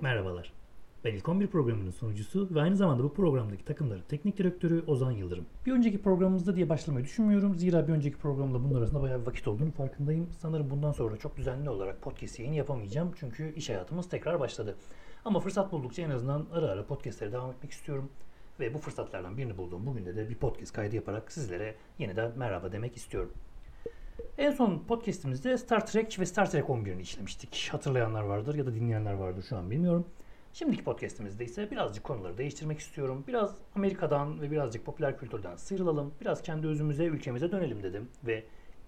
Merhabalar. Ben İlk 11 programının sunucusu ve aynı zamanda bu programdaki takımların teknik direktörü Ozan Yıldırım. Bir önceki programımızda diye başlamayı düşünmüyorum. Zira bir önceki programda bunun arasında bayağı bir vakit olduğunu farkındayım. Sanırım bundan sonra çok düzenli olarak podcast yayını yapamayacağım. Çünkü iş hayatımız tekrar başladı. Ama fırsat buldukça en azından ara ara podcastlere devam etmek istiyorum. Ve bu fırsatlardan birini bulduğum bugün de bir podcast kaydı yaparak sizlere yeniden merhaba demek istiyorum. En son podcastimizde Star Trek ve Star Trek 11'ini işlemiştik. Hatırlayanlar vardır ya da dinleyenler vardır şu an bilmiyorum. Şimdiki podcastimizde ise birazcık konuları değiştirmek istiyorum. Biraz Amerika'dan ve birazcık popüler kültürden sıyrılalım. Biraz kendi özümüze, ülkemize dönelim dedim. Ve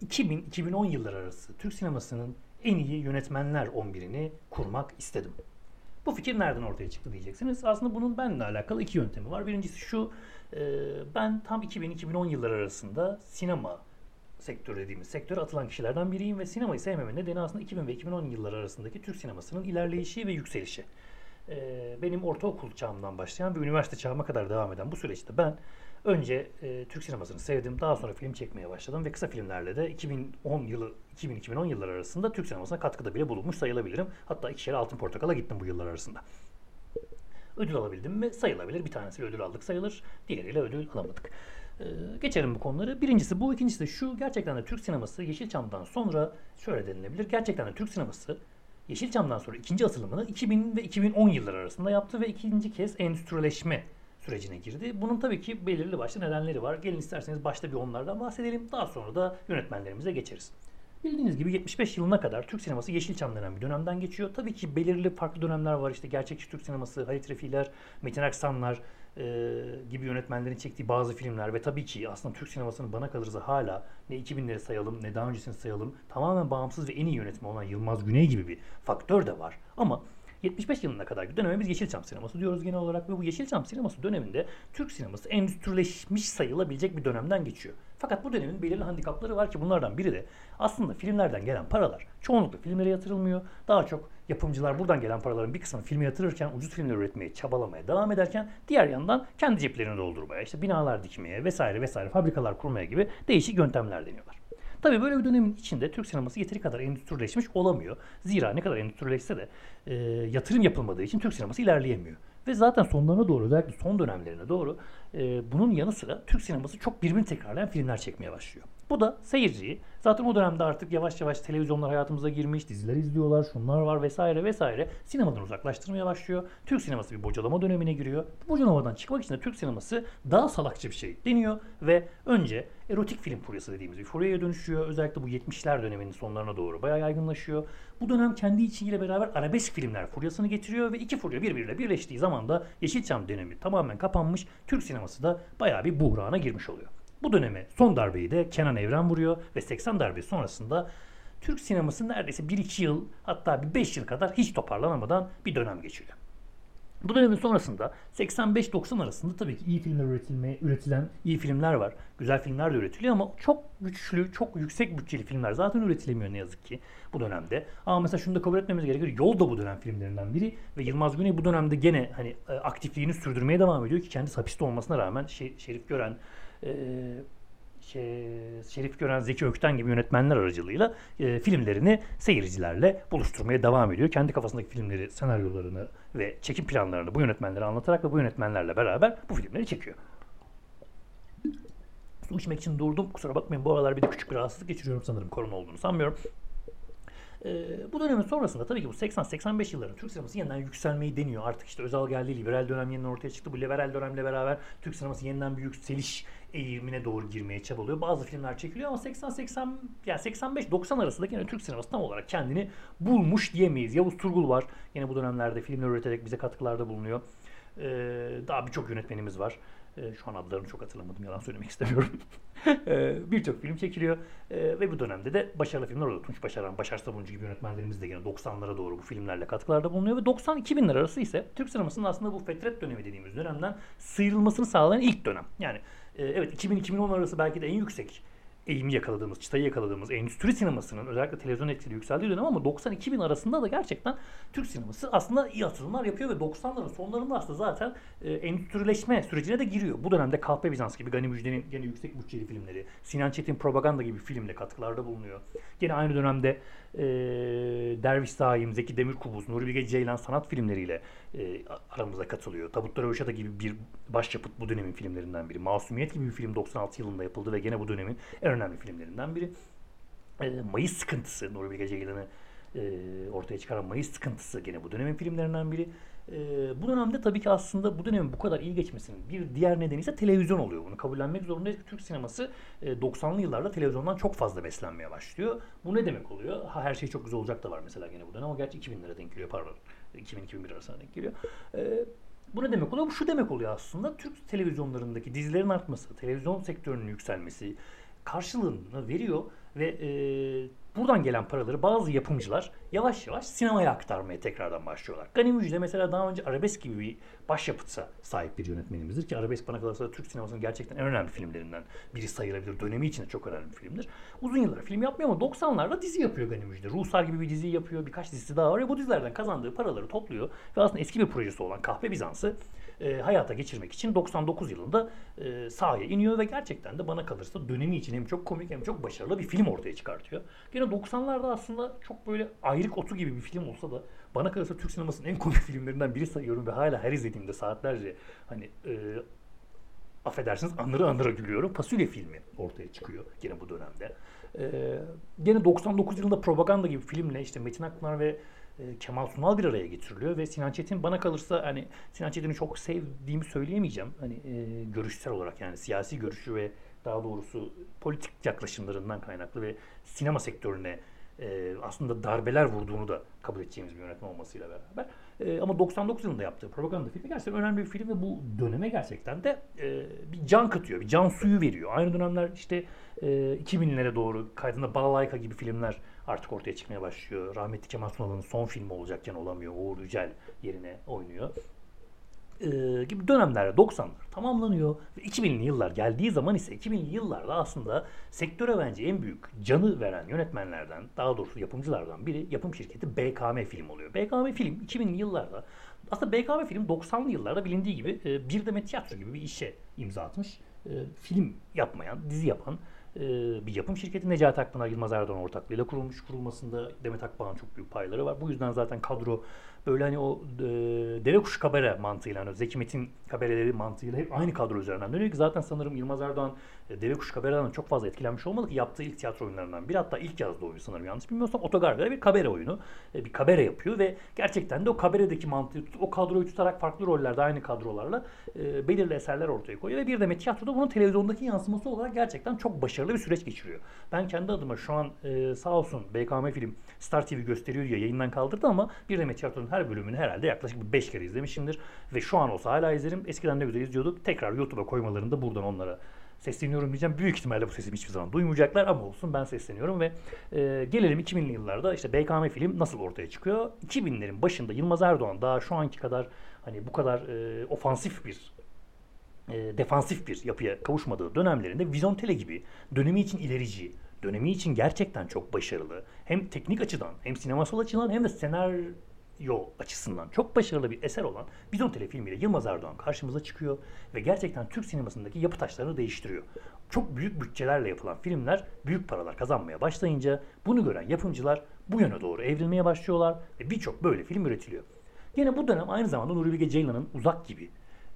2000-2010 yılları arası Türk sinemasının en iyi yönetmenler 11'ini kurmak istedim. Bu fikir nereden ortaya çıktı diyeceksiniz. Aslında bunun benimle alakalı iki yöntemi var. Birincisi şu, ben tam 2000-2010 yılları arasında sinema sektörü dediğimiz sektöre atılan kişilerden biriyim ve sinemayı sevmemin nedeni aslında 2000 ve 2010 yılları arasındaki Türk sinemasının ilerleyişi ve yükselişi. Ee, benim ortaokul çağımdan başlayan ve üniversite çağıma kadar devam eden bu süreçte ben önce e, Türk sinemasını sevdim. Daha sonra film çekmeye başladım ve kısa filmlerle de 2010 yılı 2000-2010 yılları arasında Türk sinemasına katkıda bile bulunmuş sayılabilirim. Hatta iki kere Altın Portakal'a gittim bu yıllar arasında. Ödül alabildim mi? Sayılabilir. Bir tanesiyle ödül aldık sayılır. Diğeriyle ödül alamadık. Ee, geçelim bu konuları. Birincisi bu, ikincisi de şu. Gerçekten de Türk sineması Yeşilçam'dan sonra şöyle denilebilir. Gerçekten de Türk sineması Yeşilçam'dan sonra ikinci atılımını 2000 ve 2010 yılları arasında yaptı ve ikinci kez endüstrileşme sürecine girdi. Bunun tabii ki belirli başlı nedenleri var. Gelin isterseniz başta bir onlardan bahsedelim. Daha sonra da yönetmenlerimize geçeriz. Bildiğiniz gibi 75 yılına kadar Türk sineması Yeşilçam denen bir dönemden geçiyor. Tabii ki belirli farklı dönemler var. İşte gerçekçi Türk sineması, Halit Refi'ler, Metin Aksanlar e, gibi yönetmenlerin çektiği bazı filmler ve tabii ki aslında Türk sinemasının bana kalırsa hala ne 2000'leri sayalım ne daha öncesini sayalım tamamen bağımsız ve en iyi yönetmen olan Yılmaz Güney gibi bir faktör de var. Ama 75 yılına kadar döneme biz Yeşilçam sineması diyoruz genel olarak ve bu Yeşilçam sineması döneminde Türk sineması endüstrileşmiş sayılabilecek bir dönemden geçiyor. Fakat bu dönemin belirli handikapları var ki bunlardan biri de aslında filmlerden gelen paralar çoğunlukla filmlere yatırılmıyor. Daha çok yapımcılar buradan gelen paraların bir kısmını filme yatırırken ucuz filmler üretmeye çabalamaya devam ederken diğer yandan kendi ceplerini doldurmaya işte binalar dikmeye vesaire vesaire fabrikalar kurmaya gibi değişik yöntemler deniyorlar. Tabii böyle bir dönemin içinde Türk sineması yeteri kadar endüstrileşmiş olamıyor. Zira ne kadar endüstrileşse de e, yatırım yapılmadığı için Türk sineması ilerleyemiyor. Ve zaten sonlarına doğru özellikle son dönemlerine doğru e, bunun yanı sıra Türk sineması çok birbirini tekrarlayan filmler çekmeye başlıyor. Bu da seyirciyi zaten o dönemde artık yavaş yavaş televizyonlar hayatımıza girmiş, diziler izliyorlar, şunlar var vesaire vesaire sinemadan uzaklaştırmaya başlıyor. Türk sineması bir bocalama dönemine giriyor. Bu bocalamadan çıkmak için de Türk sineması daha salakça bir şey deniyor ve önce erotik film furyası dediğimiz bir furyaya dönüşüyor. Özellikle bu 70'ler döneminin sonlarına doğru bayağı yaygınlaşıyor. Bu dönem kendi içiyle beraber arabesk filmler furyasını getiriyor ve iki furya birbiriyle birleştiği zaman da Yeşilçam dönemi tamamen kapanmış. Türk sineması da bayağı bir buhrana girmiş oluyor. Bu döneme son darbeyi de Kenan Evren vuruyor ve 80 darbe sonrasında Türk sineması neredeyse 1-2 yıl hatta bir 5 yıl kadar hiç toparlanamadan bir dönem geçiriyor. Bu dönemin sonrasında 85-90 arasında tabii ki iyi filmler üretilmeye, üretilen iyi filmler var. Güzel filmler de üretiliyor ama çok güçlü, çok yüksek bütçeli filmler zaten üretilemiyor ne yazık ki bu dönemde. Ama mesela şunu da kabul etmemiz gerekiyor. Yol da bu dönem filmlerinden biri ve Yılmaz Güney bu dönemde gene hani e, aktifliğini sürdürmeye devam ediyor ki kendisi hapiste olmasına rağmen Şerif Gören e, şey, Şerif Gören, Zeki Ökten gibi yönetmenler aracılığıyla e, filmlerini seyircilerle buluşturmaya devam ediyor. Kendi kafasındaki filmleri, senaryolarını ve çekim planlarını bu yönetmenlere anlatarak ve bu yönetmenlerle beraber bu filmleri çekiyor. Su içmek için durdum. Kusura bakmayın bu aralar bir de küçük bir rahatsızlık geçiriyorum sanırım. Korona olduğunu sanmıyorum. E, bu dönemin sonrasında tabii ki bu 80-85 yılların Türk sineması yeniden yükselmeyi deniyor. Artık işte Özal geldi, liberal dönem yeniden ortaya çıktı. Bu liberal dönemle beraber Türk sineması yeniden bir yükseliş eğilimine doğru girmeye çabalıyor. Bazı filmler çekiliyor ama 80-80 yani 85-90 arasında yine Türk sineması tam olarak kendini bulmuş diyemeyiz. Yavuz Turgul var. Yine bu dönemlerde filmler üreterek bize katkılarda bulunuyor. Ee, daha birçok yönetmenimiz var. Ee, şu an adlarını çok hatırlamadım. Yalan söylemek istemiyorum. Ee, birçok film çekiliyor. Ee, ve bu dönemde de başarılı filmler oluyor. Tunç Başaran, Başar Sabuncu gibi yönetmenlerimiz de yine 90'lara doğru bu filmlerle katkılarda bulunuyor. Ve 90-2000'ler arası ise Türk sinemasının aslında bu fetret dönemi dediğimiz dönemden sıyrılmasını sağlayan ilk dönem. Yani e, evet 2000-2010 arası belki de en yüksek eğimi yakaladığımız, çıtayı yakaladığımız endüstri sinemasının özellikle televizyon etkili yükseldiği dönem ama 90-2000 arasında da gerçekten Türk sineması aslında iyi atılımlar yapıyor ve 90'ların sonlarında aslında zaten e, endüstrileşme sürecine de giriyor. Bu dönemde Kahpe Bizans gibi Gani Müjde'nin gene yüksek bütçeli filmleri, Sinan Çetin Propaganda gibi filmle katkılarda bulunuyor. Gene aynı dönemde e, Derviş Saim, Zeki Demirkubuz, Nuri Bilge Ceylan sanat filmleriyle e, aramıza katılıyor. Tabutlar Öşata gibi bir başyapıt bu dönemin filmlerinden biri. Masumiyet gibi bir film 96 yılında yapıldı ve gene bu dönemin en önemli filmlerinden biri. E, Mayıs Sıkıntısı, Nuri Bilge Ceylan'ı e, ortaya çıkaran Mayıs Sıkıntısı gene bu dönemin filmlerinden biri. E, bu dönemde tabii ki aslında bu dönemin bu kadar iyi geçmesinin bir diğer nedeni ise televizyon oluyor. Bunu kabullenmek zorundayız. Türk sineması e, 90'lı yıllarda televizyondan çok fazla beslenmeye başlıyor. Bu ne demek oluyor? Ha, her şey çok güzel olacak da var mesela gene bu dönem ama gerçi 2000'lere denk geliyor pardon. 2000-2001 arasına denk geliyor. E, bu ne demek oluyor? Bu şu demek oluyor aslında. Türk televizyonlarındaki dizilerin artması, televizyon sektörünün yükselmesi karşılığını veriyor ve e, buradan gelen paraları bazı yapımcılar yavaş yavaş sinemaya aktarmaya tekrardan başlıyorlar. Gani Müjde mesela daha önce Arabesk gibi bir başyapıtsa sahip bir yönetmenimizdir ki Arabesk bana kalırsa Türk sinemasının gerçekten en önemli filmlerinden biri sayılabilir. Dönemi içinde çok önemli bir filmdir. Uzun yıllar film yapmıyor ama 90'larda dizi yapıyor Gani Müjde. Ruhsar gibi bir dizi yapıyor. Birkaç dizisi daha var ve bu dizilerden kazandığı paraları topluyor ve aslında eski bir projesi olan Kahve Bizans'ı e, hayata geçirmek için 99 yılında e, sahaya iniyor ve gerçekten de bana kalırsa dönemi için hem çok komik hem çok başarılı bir film ortaya çıkartıyor. Gene 90'larda aslında çok böyle ayrık otu gibi bir film olsa da bana kalırsa Türk sinemasının en komik filmlerinden biri sayıyorum ve hala her izlediğimde saatlerce hani e, affedersiniz anırı anırı gülüyorum. Fasulye filmi ortaya çıkıyor gene bu dönemde. Ee, gene 99 yılında Propaganda gibi filmle işte Metin Akpınar ve e, Kemal Sunal bir araya getiriliyor ve Sinan Çetin bana kalırsa hani Sinan Çetin'i çok sevdiğimi söyleyemeyeceğim. Hani e, görüşsel olarak yani siyasi görüşü ve daha doğrusu politik yaklaşımlarından kaynaklı ve sinema sektörüne e, aslında darbeler vurduğunu da kabul edeceğimiz bir yönetmen olmasıyla beraber. E, ama 99 yılında yaptığı propaganda filmi gerçekten önemli bir film ve bu döneme gerçekten de e, bir can katıyor, bir can suyu veriyor. Aynı dönemler işte e, 2000'lere doğru kaydında Balalayka gibi filmler artık ortaya çıkmaya başlıyor. Rahmetli Kemal Sunal'ın son filmi olacakken olamıyor. Uğur Yücel yerine oynuyor e, gibi dönemlerde 90'lar tamamlanıyor. Ve 2000'li yıllar geldiği zaman ise 2000'li yıllarda aslında sektöre bence en büyük canı veren yönetmenlerden daha doğrusu yapımcılardan biri yapım şirketi BKM Film oluyor. BKM Film 2000'li yıllarda aslında BKM Film 90'lı yıllarda bilindiği gibi e, bir demet tiyatro gibi bir işe imza atmış. E, film yapmayan, dizi yapan e, bir yapım şirketi Necati Akpınar Yılmaz Erdoğan ortaklığıyla kurulmuş. Kurulmasında Demet Akbağ'ın çok büyük payları var. Bu yüzden zaten kadro böyle hani o e, deve kuşu kabare mantığıyla hani Zeki Metin kabareleri mantığıyla hep aynı kadro üzerinden dönüyor ki zaten sanırım Yılmaz Erdoğan e, deve kuşu kabareden çok fazla etkilenmiş olmalı ki yaptığı ilk tiyatro oyunlarından biri hatta ilk yazdığı oyunu sanırım yanlış bilmiyorsam Otogarga'da bir kabare oyunu. E, bir kabare yapıyor ve gerçekten de o kabaredeki mantığı o kadroyu tutarak farklı rollerde aynı kadrolarla e, belirli eserler ortaya koyuyor ve bir demet tiyatroda bunun televizyondaki yansıması olarak gerçekten çok başarılı bir süreç geçiriyor. Ben kendi adıma şu an sağ olsun BKM Film Star TV gösteriyor diye yayından kaldırdı ama bir demet tiyatronun her bölümünü herhalde yaklaşık 5 kere izlemişimdir. Ve şu an olsa hala izlerim. Eskiden ne güzel izliyorduk. Tekrar YouTube'a koymalarını da buradan onlara sesleniyorum diyeceğim. Büyük ihtimalle bu sesimi hiçbir zaman duymayacaklar ama olsun ben sesleniyorum ve e, gelelim 2000'li yıllarda işte BKM film nasıl ortaya çıkıyor? 2000'lerin başında Yılmaz Erdoğan daha şu anki kadar hani bu kadar e, ofansif bir e, defansif bir yapıya kavuşmadığı dönemlerinde Vizontele gibi dönemi için ilerici, dönemi için gerçekten çok başarılı hem teknik açıdan hem sinemasal açıdan hem de senaryo açısından çok başarılı bir eser olan Bizontele filmiyle Yılmaz Erdoğan karşımıza çıkıyor ve gerçekten Türk sinemasındaki yapı taşlarını değiştiriyor. Çok büyük bütçelerle yapılan filmler büyük paralar kazanmaya başlayınca bunu gören yapımcılar bu yöne doğru evrilmeye başlıyorlar ve birçok böyle film üretiliyor. Yine bu dönem aynı zamanda Nuri Bilge Ceylan'ın Uzak gibi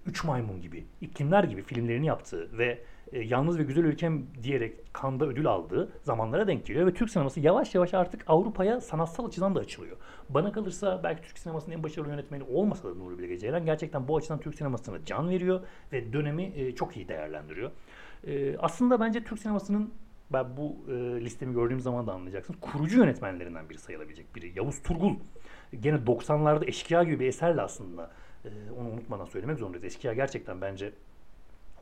Üç Maymun gibi, İklimler gibi filmlerini yaptığı ve e, Yalnız ve Güzel Ülkem diyerek kanda ödül aldığı zamanlara denk geliyor ve Türk sineması yavaş yavaş artık Avrupa'ya sanatsal açıdan da açılıyor. Bana kalırsa belki Türk sinemasının en başarılı yönetmeni olmasa da Nuri Bilge Ceylan gerçekten bu açıdan Türk sinemasına can veriyor ve dönemi e, çok iyi değerlendiriyor. E, aslında bence Türk sinemasının ben bu e, listemi gördüğüm zaman da anlayacaksınız. Kurucu yönetmenlerinden biri sayılabilecek biri. Yavuz Turgul. Gene 90'larda Eşkıya gibi bir eserle aslında e, onu unutmadan söylemek zorundayız. Eşkıya gerçekten bence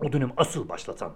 o dönem asıl başlatan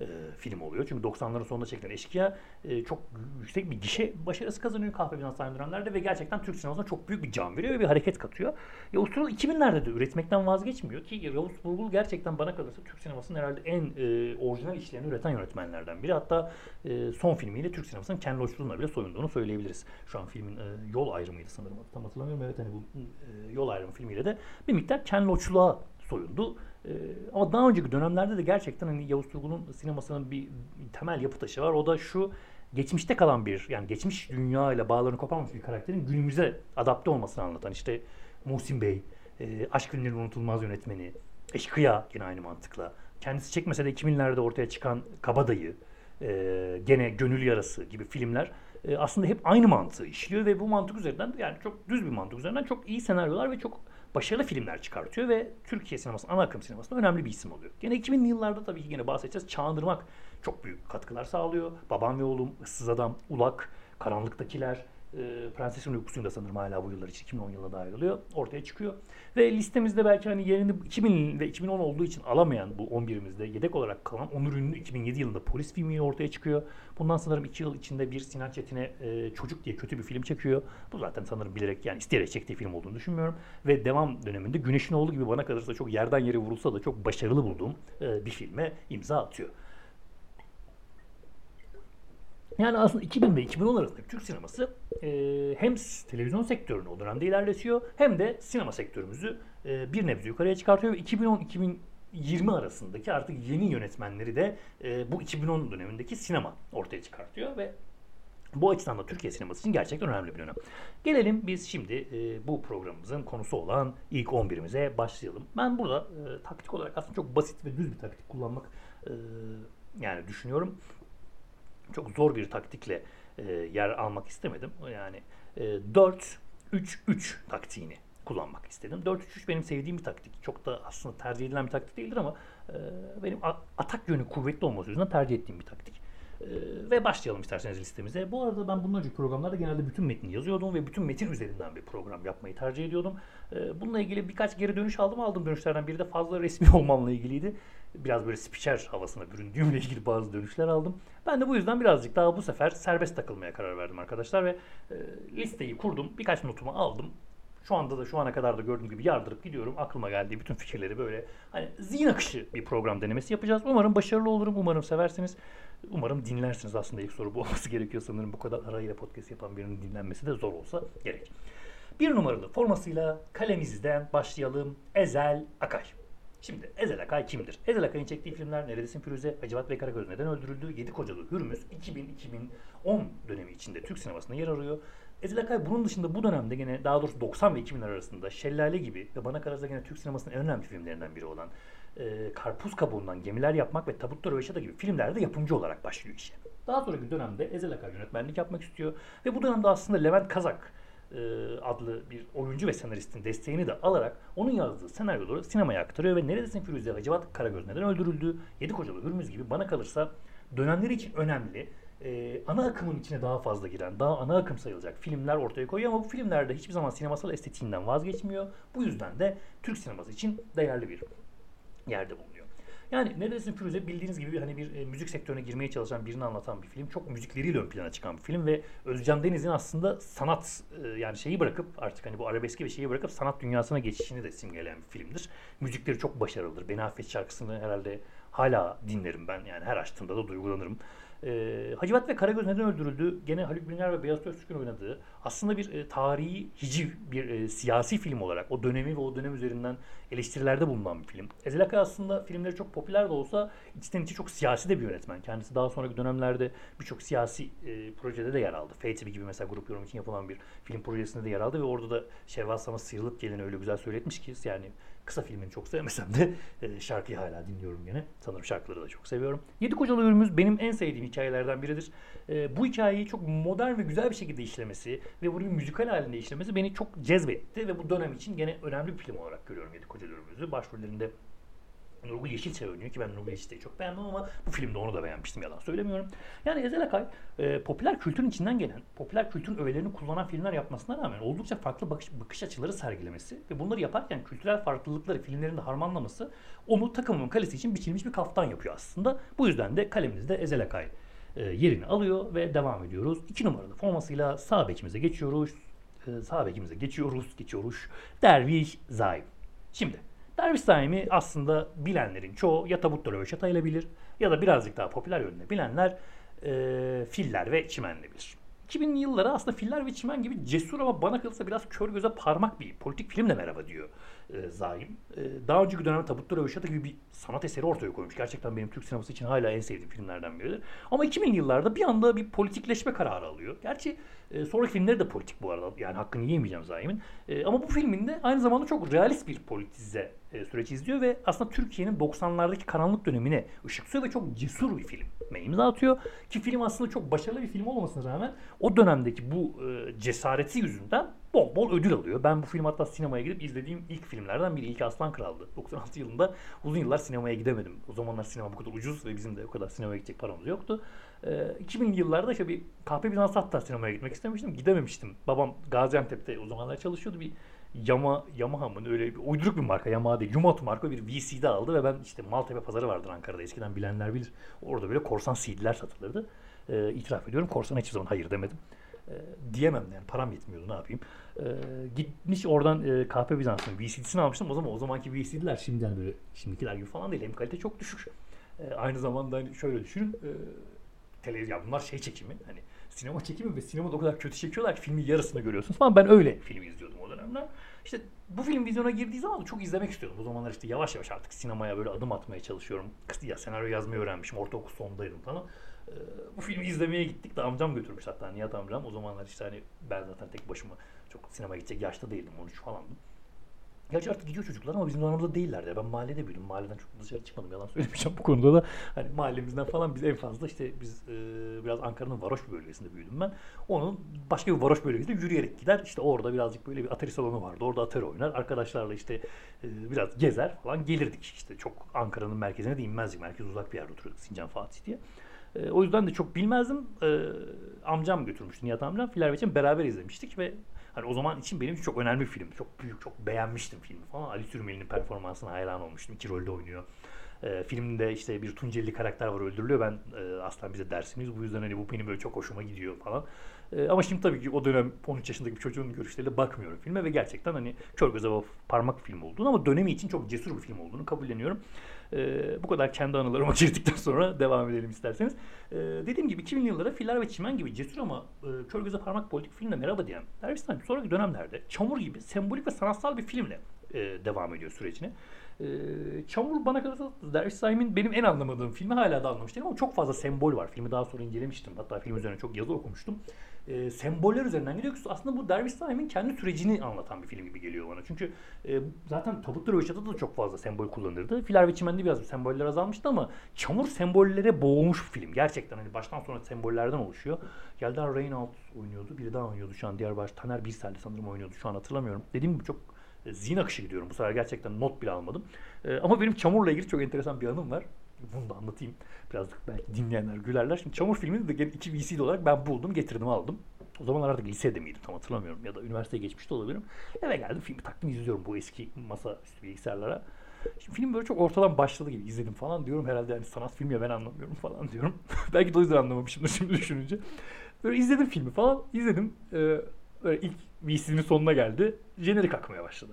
e, film oluyor. Çünkü 90'ların sonunda çekilen Eşkıya e, çok yüksek bir gişe başarısı kazanıyor kahve binası aynı dönemlerde ve gerçekten Türk sinemasına çok büyük bir can veriyor ve bir hareket katıyor. Yavuz Turgul 2000'lerde de üretmekten vazgeçmiyor ki Yavuz Turgul gerçekten bana kalırsa Türk sinemasının herhalde en e, orijinal işlerini üreten yönetmenlerden biri. Hatta e, son filmiyle Türk sinemasının Ken Loach'luğuna bile soyunduğunu söyleyebiliriz. Şu an filmin e, yol ayrımıydı sanırım. Tam hatırlamıyorum. Evet hani bu e, yol ayrımı filmiyle de bir miktar Ken Loach'luğa soyundu. Ee, ama daha önceki dönemlerde de gerçekten hani Yavuz Turgul'un sinemasının bir temel yapı taşı var. O da şu geçmişte kalan bir yani geçmiş dünya ile bağlarını koparmış bir karakterin günümüze adapte olmasını anlatan işte Muhsin Bey, e, Aşk Filmlerinin Unutulmaz Yönetmeni, Eşkıya yine aynı mantıkla. Kendisi çekmese de 2000'lerde ortaya çıkan Kabadayı, e, gene Gönül Yarası gibi filmler e, aslında hep aynı mantığı işliyor ve bu mantık üzerinden yani çok düz bir mantık üzerinden çok iyi senaryolar ve çok başarılı filmler çıkartıyor ve Türkiye sinemasının, ana akım sinemasında önemli bir isim oluyor. Gene 2000'li yıllarda tabii ki yine bahsedeceğiz. Çağındırmak çok büyük katkılar sağlıyor. Babam ve Oğlum, Issız Adam, Ulak, Karanlıktakiler, e, Prensesin Uykusu'nda da sanırım hala bu yıllar için 2010 yılına dahil oluyor. Ortaya çıkıyor. Ve listemizde belki hani yerini 2000 ve 2010 olduğu için alamayan bu 11'imizde yedek olarak kalan Onur Ünlü 2007 yılında polis filmi ortaya çıkıyor. Bundan sanırım 2 yıl içinde bir Sinan Çetin'e e, Çocuk diye kötü bir film çekiyor. Bu zaten sanırım bilerek yani isteyerek çektiği film olduğunu düşünmüyorum. Ve devam döneminde Güneşin Oğlu gibi bana kalırsa çok yerden yere vurulsa da çok başarılı bulduğum e, bir filme imza atıyor. Yani aslında 2000 ve 2010 arasında Türk sineması e, hem televizyon sektörünü o dönemde ilerletiyor hem de sinema sektörümüzü e, bir nebze yukarıya çıkartıyor ve 2010-2020 arasındaki artık yeni yönetmenleri de e, bu 2010 dönemindeki sinema ortaya çıkartıyor ve bu açıdan da Türkiye sineması için gerçekten önemli bir dönem. Gelelim biz şimdi e, bu programımızın konusu olan ilk 11'imize başlayalım. Ben burada e, taktik olarak aslında çok basit ve düz bir taktik kullanmak e, yani düşünüyorum çok zor bir taktikle e, yer almak istemedim. Yani e, 4-3-3 taktiğini kullanmak istedim. 4-3-3 benim sevdiğim bir taktik. Çok da aslında tercih edilen bir taktik değildir ama e, benim atak yönü kuvvetli olması yüzünden tercih ettiğim bir taktik. E, ve başlayalım isterseniz listemize. Bu arada ben bundan önceki programlarda genelde bütün metni yazıyordum ve bütün metin üzerinden bir program yapmayı tercih ediyordum. E, bununla ilgili birkaç geri dönüş aldım. Aldığım dönüşlerden biri de fazla resmi olmamla ilgiliydi biraz böyle spiker havasına büründüğümle ilgili bazı dönüşler aldım. Ben de bu yüzden birazcık daha bu sefer serbest takılmaya karar verdim arkadaşlar ve e, listeyi kurdum. Birkaç notumu aldım. Şu anda da şu ana kadar da gördüğüm gibi yardırıp gidiyorum. Aklıma geldiği bütün fikirleri böyle hani zihin akışı bir program denemesi yapacağız. Umarım başarılı olurum. Umarım seversiniz. Umarım dinlersiniz. Aslında ilk soru bu olması gerekiyor sanırım. Bu kadar arayla podcast yapan birinin dinlenmesi de zor olsa gerek. Bir numaralı formasıyla kalemizden başlayalım. Ezel Akay. Şimdi Ezel Akay kimdir? Ezel Akay'ın çektiği filmler Neredesin Firuze, Hacivat Bey Karagöz neden öldürüldü, Yedi Kocalı Hürmüz 2000-2010 dönemi içinde Türk sinemasında yer arıyor. Ezel Akay bunun dışında bu dönemde gene daha doğrusu 90 ve 2000'ler arasında Şellale gibi ve bana kalırsa gene Türk sinemasının en önemli filmlerinden biri olan e, Karpuz Kabuğundan Gemiler Yapmak ve Tabutlar Röveşata gibi filmlerde yapımcı olarak başlıyor işe. Daha sonraki dönemde Ezel Akay yönetmenlik yapmak istiyor ve bu dönemde aslında Levent Kazak e, adlı bir oyuncu ve senaristin desteğini de alarak onun yazdığı senaryoları sinemaya aktarıyor ve Neredesin Firuze Hacivat Karagöz neden öldürüldü, Yedi Kocalı Hürmüz gibi bana kalırsa dönemleri için önemli e, ana akımın içine daha fazla giren, daha ana akım sayılacak filmler ortaya koyuyor ama bu filmlerde hiçbir zaman sinemasal estetiğinden vazgeçmiyor. Bu yüzden de Türk sineması için değerli bir yerde bulunuyor. Yani Neredesin Firuze bildiğiniz gibi hani bir e, müzik sektörüne girmeye çalışan birini anlatan bir film. Çok müzikleriyle ön plana çıkan bir film ve Özcan Deniz'in aslında sanat e, yani şeyi bırakıp artık hani bu arabeski ve şeyi bırakıp sanat dünyasına geçişini de simgeleyen bir filmdir. Müzikleri çok başarılıdır. Beni Affet şarkısını herhalde hala dinlerim ben. Yani her açtığımda da duygulanırım. E, Hacivat ve Karagöz neden öldürüldü? Gene Haluk Bilginer ve Beyaz Öztürk'ün oynadığı aslında bir e, tarihi, hiciv bir e, siyasi film olarak o dönemi ve o dönem üzerinden eleştirilerde bulunan bir film. Ezel Akay aslında filmleri çok popüler de olsa içten içe çok siyasi de bir yönetmen. Kendisi daha sonraki dönemlerde birçok siyasi e, projede de yer aldı. F gibi mesela grup yorum için yapılan bir film projesinde de yer aldı ve orada da Şevval Sama sıyrılıp geleni öyle güzel söyletmiş ki yani Kısa filmini çok sevmesem de e, şarkıyı hala dinliyorum yine. Sanırım şarkıları da çok seviyorum. Yedi Kocalı Ürümüz benim en sevdiğim hikayelerden biridir. E, bu hikayeyi çok modern ve güzel bir şekilde işlemesi ve bunu müzikal halinde işlemesi beni çok cezbetti ve bu dönem için gene önemli bir film olarak görüyorum Yedi Kocalı Ürümüz'ü. Başrollerinde Nurgül Yeşilçay oynuyor ki ben Nurgül Yeşilçay'ı çok beğendim ama bu filmde onu da beğenmiştim yalan söylemiyorum. Yani Ezel Akay e, popüler kültürün içinden gelen, popüler kültürün öğelerini kullanan filmler yapmasına rağmen oldukça farklı bakış, bakış açıları sergilemesi ve bunları yaparken kültürel farklılıkları filmlerinde harmanlaması onu takımın kalesi için biçilmiş bir kaftan yapıyor aslında. Bu yüzden de kalemimizde Ezel Akay e, yerini alıyor ve devam ediyoruz. İki numaralı formasıyla sağ bekimize geçiyoruz. E, sağ bekimize geçiyoruz, geçiyoruz. Derviş Zaim. Şimdi Derviş Zaim'i aslında bilenlerin çoğu ya Tabutlu Röveşata ile ya da birazcık daha popüler yönde bilenler e, Filler ve Çimen'le bilir. 2000'li yıllara aslında Filler ve Çimen gibi cesur ama bana kalırsa biraz kör göze parmak bir politik filmle merhaba diyor e, Zaim. E, daha önceki dönemde Tabutlu Röveşata gibi bir sanat eseri ortaya koymuş. Gerçekten benim Türk sineması için hala en sevdiğim filmlerden biridir. Ama 2000'li yıllarda bir anda bir politikleşme kararı alıyor. Gerçi e, sonraki filmleri de politik bu arada. Yani hakkını yiyemeyeceğim Zaim'in. E, ama bu filminde aynı zamanda çok realist bir politize e, süreci izliyor ve aslında Türkiye'nin 90'lardaki karanlık dönemine ışık tutuyor ve çok cesur bir film imza atıyor. Ki film aslında çok başarılı bir film olmamasına rağmen o dönemdeki bu e, cesareti yüzünden bol ödül alıyor. Ben bu film hatta sinemaya gidip izlediğim ilk filmlerden biri. İlk Aslan Kral'dı. 96 yılında uzun yıllar sinemaya gidemedim. O zamanlar sinema bu kadar ucuz ve bizim de o kadar sinemaya gidecek paramız yoktu. E, 2000'li yıllarda işte bir KP Bizans hatta sinemaya gitmek istemiştim. Gidememiştim. Babam Gaziantep'te o zamanlar çalışıyordu. Bir Yama, Yamaha mı öyle bir uyduruk bir marka Yamaha değil Yumat marka bir VCD aldı ve ben işte Maltepe pazarı vardır Ankara'da eskiden bilenler bilir. Orada böyle korsan CD'ler satılırdı. E, itiraf ediyorum korsan hiçbir zaman hayır demedim. E, diyemem yani param yetmiyordu ne yapayım. E, gitmiş oradan e, KP Bizans'ın VCD'sini almıştım. O zaman o zamanki VCD'ler şimdiden böyle şimdikiler gibi falan değil. Hem kalite çok düşük. E, aynı zamanda hani şöyle düşünün. E, televizyon bunlar şey çekimi hani sinema çekimi ve sinemada o kadar kötü çekiyorlar ki filmi yarısını görüyorsunuz falan. Ben öyle filmi izliyordum o dönemler. İşte bu film vizyona girdiği zaman çok izlemek istiyordum. O zamanlar işte yavaş yavaş artık sinemaya böyle adım atmaya çalışıyorum. Ya senaryo yazmayı öğrenmişim. Ortaokul sondaydım falan. Ee, bu filmi izlemeye gittik de amcam götürmüş hatta Nihat amcam. O zamanlar işte hani ben zaten tek başıma çok sinema gidecek yaşta değildim. 13 falandım. Gerçi artık gidiyor çocuklar ama bizim zamanımızda değillerdi. Ben mahallede büyüdüm. Mahalleden çok dışarı çıkmadım. Yalan söylemeyeceğim bu konuda da. Hani mahallemizden falan biz en fazla işte biz e, biraz Ankara'nın varoş bölgesinde büyüdüm ben. Onun başka bir varoş bölgesinde yürüyerek gider. İşte orada birazcık böyle bir atari salonu vardı. Orada atari oynar. Arkadaşlarla işte e, biraz gezer falan gelirdik. İşte çok Ankara'nın merkezine de inmezdik. Merkez uzak bir yerde oturuyorduk Sincan Fatih diye. E, o yüzden de çok bilmezdim. E, amcam götürmüştü Nihat amcam. Filer için beraber izlemiştik ve Hani o zaman için benim için çok önemli bir film. Çok büyük, çok beğenmiştim filmi falan. Ali Sürmeli'nin performansına hayran olmuştum. İki rolde oynuyor. E, filmde işte bir Tunceli karakter var öldürülüyor. Ben e, aslen bize dersimiz. Bu yüzden hani bu benim böyle çok hoşuma gidiyor falan. E, ama şimdi tabii ki o dönem 13 yaşındaki bir çocuğun görüşleriyle bakmıyorum filme ve gerçekten hani kör göze parmak film olduğunu ama dönemi için çok cesur bir film olduğunu kabulleniyorum. E, bu kadar kendi anılarıma girdikten sonra devam edelim isterseniz. E, dediğim gibi 2000'li yıllara Filler ve Çimen gibi cesur ama e, kör göze parmak politik filmle merhaba diyen Derviş'ten sonraki dönemlerde Çamur gibi sembolik ve sanatsal bir filmle e, devam ediyor sürecini. E, Çamur bana kalırsa Derviş Saim'in benim en anlamadığım filmi hala da anlamış değilim ama çok fazla sembol var. Filmi daha sonra incelemiştim. Hatta film üzerine çok yazı okumuştum e, semboller üzerinden gidiyor ki aslında bu Derviş Saim'in kendi sürecini anlatan bir film gibi geliyor bana. Çünkü e, zaten Tabutlu Röveşat'ta da çok fazla sembol kullanırdı. Filar ve Çimen'de biraz semboller azalmıştı ama Çamur sembollere boğulmuş bir film. Gerçekten hani baştan sona sembollerden oluşuyor. Yelda Reynolds oynuyordu. Biri daha oynuyordu şu an diğer baş. Taner Bilsel'de sanırım oynuyordu. Şu an hatırlamıyorum. Dediğim gibi çok zihin akışı gidiyorum. Bu sefer gerçekten not bile almadım. E, ama benim Çamur'la ilgili çok enteresan bir anım var. Bunu da anlatayım. Birazcık belki dinleyenler gülerler. Şimdi Çamur filmini de iki VCD olarak ben buldum, getirdim, aldım. O zamanlar artık lisede miydim tam hatırlamıyorum ya da üniversiteye geçmiş de olabilirim. Eve geldim filmi taktım izliyorum bu eski masa bilgisayarlara. Şimdi film böyle çok ortadan başladı gibi izledim falan diyorum herhalde yani sanat filmi ya ben anlamıyorum falan diyorum. Belki de o yüzden anlamamışımdır şimdi düşününce. Böyle izledim filmi falan izledim. Ee, böyle ilk VCD'nin sonuna geldi. Jenerik akmaya başladı.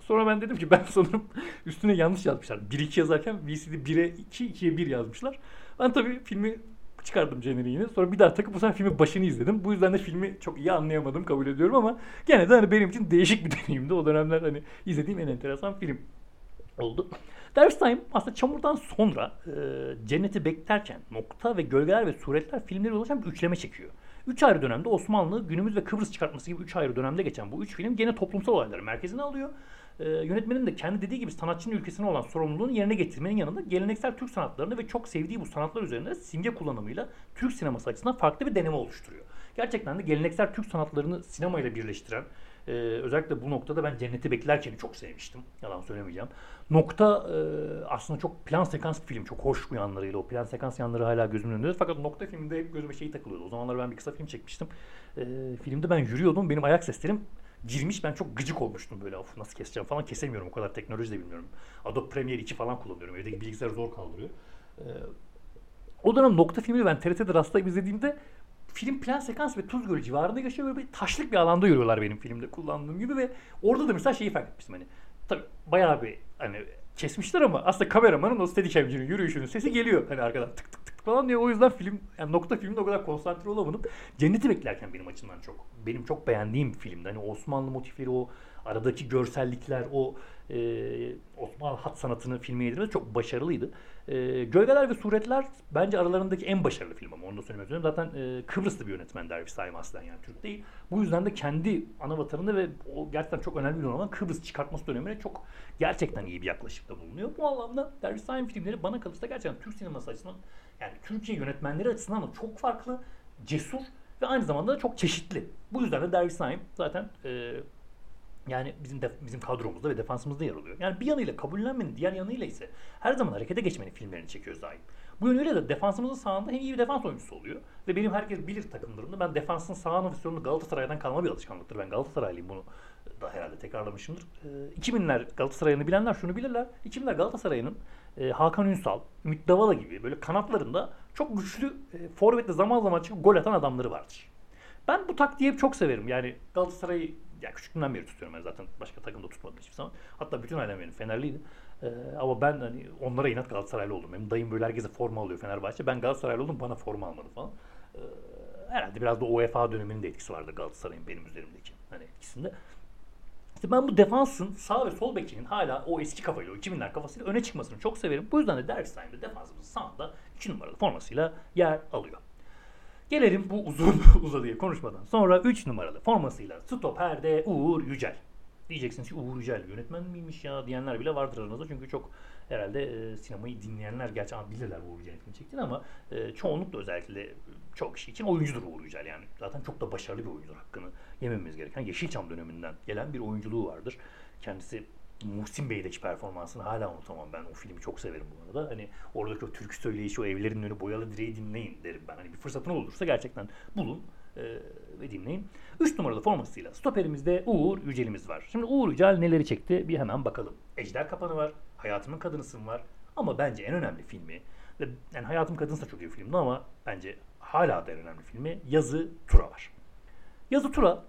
Sonra ben dedim ki ben sanırım üstüne yanlış yazmışlar. 1-2 yazarken VCD 1'e 2, 2'ye 1 yazmışlar. Ben tabii filmi çıkardım jeneriğini. Sonra bir daha takıp bu sefer filmin başını izledim. Bu yüzden de filmi çok iyi anlayamadım kabul ediyorum ama gene de hani benim için değişik bir deneyimdi. O dönemler hani izlediğim en enteresan film oldu. Derviş Time aslında Çamur'dan sonra e, Cenneti Beklerken Nokta ve Gölgeler ve Suretler filmleri ulaşan bir üçleme çekiyor. Üç ayrı dönemde Osmanlı, günümüz ve Kıbrıs çıkartması gibi üç ayrı dönemde geçen bu üç film gene toplumsal olayları merkezine alıyor e, yönetmenin de kendi dediği gibi sanatçının ülkesine olan sorumluluğunu yerine getirmenin yanında geleneksel Türk sanatlarını ve çok sevdiği bu sanatlar üzerinde simge kullanımıyla Türk sineması açısından farklı bir deneme oluşturuyor. Gerçekten de geleneksel Türk sanatlarını sinemayla birleştiren Ee, özellikle bu noktada ben Cenneti Beklerken'i çok sevmiştim. Yalan söylemeyeceğim. Nokta e, aslında çok plan sekans bir film. Çok hoş bu yanlarıyla. O plan sekans yanları hala gözümün önünde. Fakat Nokta filminde hep gözüme şey takılıyordu. O zamanlar ben bir kısa film çekmiştim. Ee, filmde ben yürüyordum. Benim ayak seslerim girmiş ben çok gıcık olmuştum böyle of nasıl keseceğim falan kesemiyorum o kadar teknoloji de bilmiyorum. Adobe Premiere 2 falan kullanıyorum evdeki bilgisayar zor kaldırıyor. Ee, o dönem nokta filmini ben TRT'de rastlayıp izlediğimde film plan sekans ve Tuz Gölü civarında geçiyor böyle bir taşlık bir alanda yürüyorlar benim filmde kullandığım gibi ve orada da mesela şeyi fark etmiştim hani tabii bayağı bir hani kesmişler ama aslında kameramanın o steadicamcinin yürüyüşünün sesi geliyor hani arkadan tık tık tık falan diyor. O yüzden film yani nokta filmde o kadar konsantre olamadım. Cenneti beklerken benim açımdan çok benim çok beğendiğim filmdi. Hani Osmanlı motifleri o aradaki görsellikler o e, Osmanlı hat sanatını filme yedirmesi çok başarılıydı. E, Gölgeler ve Suretler bence aralarındaki en başarılı film ama onu da söylemek istiyorum. Zaten e, Kıbrıslı bir yönetmen Derviş Saim Aslan yani Türk değil. Bu yüzden de kendi ana vatanında ve o gerçekten çok önemli bir olan Kıbrıs çıkartması dönemine çok gerçekten iyi bir yaklaşımda bulunuyor. Bu anlamda Derviş Saim filmleri bana kalırsa gerçekten Türk sineması açısından yani Türkiye yönetmenleri açısından da çok farklı, cesur ve aynı zamanda da çok çeşitli. Bu yüzden de Derviş Saim zaten e, yani bizim def- bizim kadromuzda ve defansımızda yer alıyor. Yani bir yanıyla kabullenmenin, diğer yanıyla ise her zaman harekete geçmenin filmlerini çekiyor Zayn. Bu yönüyle de defansımızın sağında hem iyi bir defans oyuncusu oluyor. Ve benim herkes bilir takımlarımda ben defansın sağ pozisyonunu Galatasaray'dan kalma bir alışkanlıktır. Ben Galatasaraylıyım bunu da herhalde tekrarlamışımdır. E, 2000'ler Galatasaray'ını bilenler şunu bilirler. 2000'ler Galatasaray'ın e, Hakan Ünsal, Ümit Davala gibi böyle kanatlarında çok güçlü e, forvetle zaman zaman çıkıp gol atan adamları vardır. Ben bu taktiği hep çok severim. Yani Galatasaray'ı ya küçüklüğümden beri tutuyorum ben zaten başka takımda tutmadım hiçbir zaman. Hatta bütün ailem benim Fenerliydi. Ee, ama ben hani onlara inat Galatasaraylı oldum. Benim dayım böyle herkese forma alıyor Fenerbahçe. Ben Galatasaraylı oldum bana forma almadı falan. Ee, herhalde biraz da UEFA döneminin de etkisi vardı Galatasaray'ın benim üzerimdeki hani etkisinde. İşte ben bu defansın sağ ve sol bekinin hala o eski kafayla, o 2000'ler kafasıyla öne çıkmasını çok severim. Bu yüzden de Derbyshire defansımızın sağında 2 numaralı formasıyla yer alıyor. Gelelim bu uzun uzadıya konuşmadan sonra 3 numaralı formasıyla stoperde Uğur Yücel. Diyeceksiniz ki Uğur Yücel yönetmen miymiş ya diyenler bile vardır aranızda. Çünkü çok herhalde e, sinemayı dinleyenler gerçi bilirler Uğur Yücel'in film çektiğini ama e, çoğunlukla özellikle çok kişi için oyuncudur Uğur Yücel yani. Zaten çok da başarılı bir oyuncudur hakkını yememiz gereken. Yeşilçam döneminden gelen bir oyunculuğu vardır. Kendisi Muhsin Bey'deki performansını hala unutamam ben. O filmi çok severim bu arada. Hani oradaki o türkü söyleyişi, o evlerin önü boyalı direği dinleyin derim ben. Hani bir fırsatın olursa gerçekten bulun e, ve dinleyin. 3 numaralı formasıyla stoperimizde Uğur Yücel'imiz var. Şimdi Uğur Yücel neleri çekti bir hemen bakalım. Ejder Kapanı var, Hayatımın Kadınısın var. Ama bence en önemli filmi ve yani Hayatım Kadınsı da çok iyi filmdi ama bence hala da en önemli filmi Yazı Tura var. Yazı Tura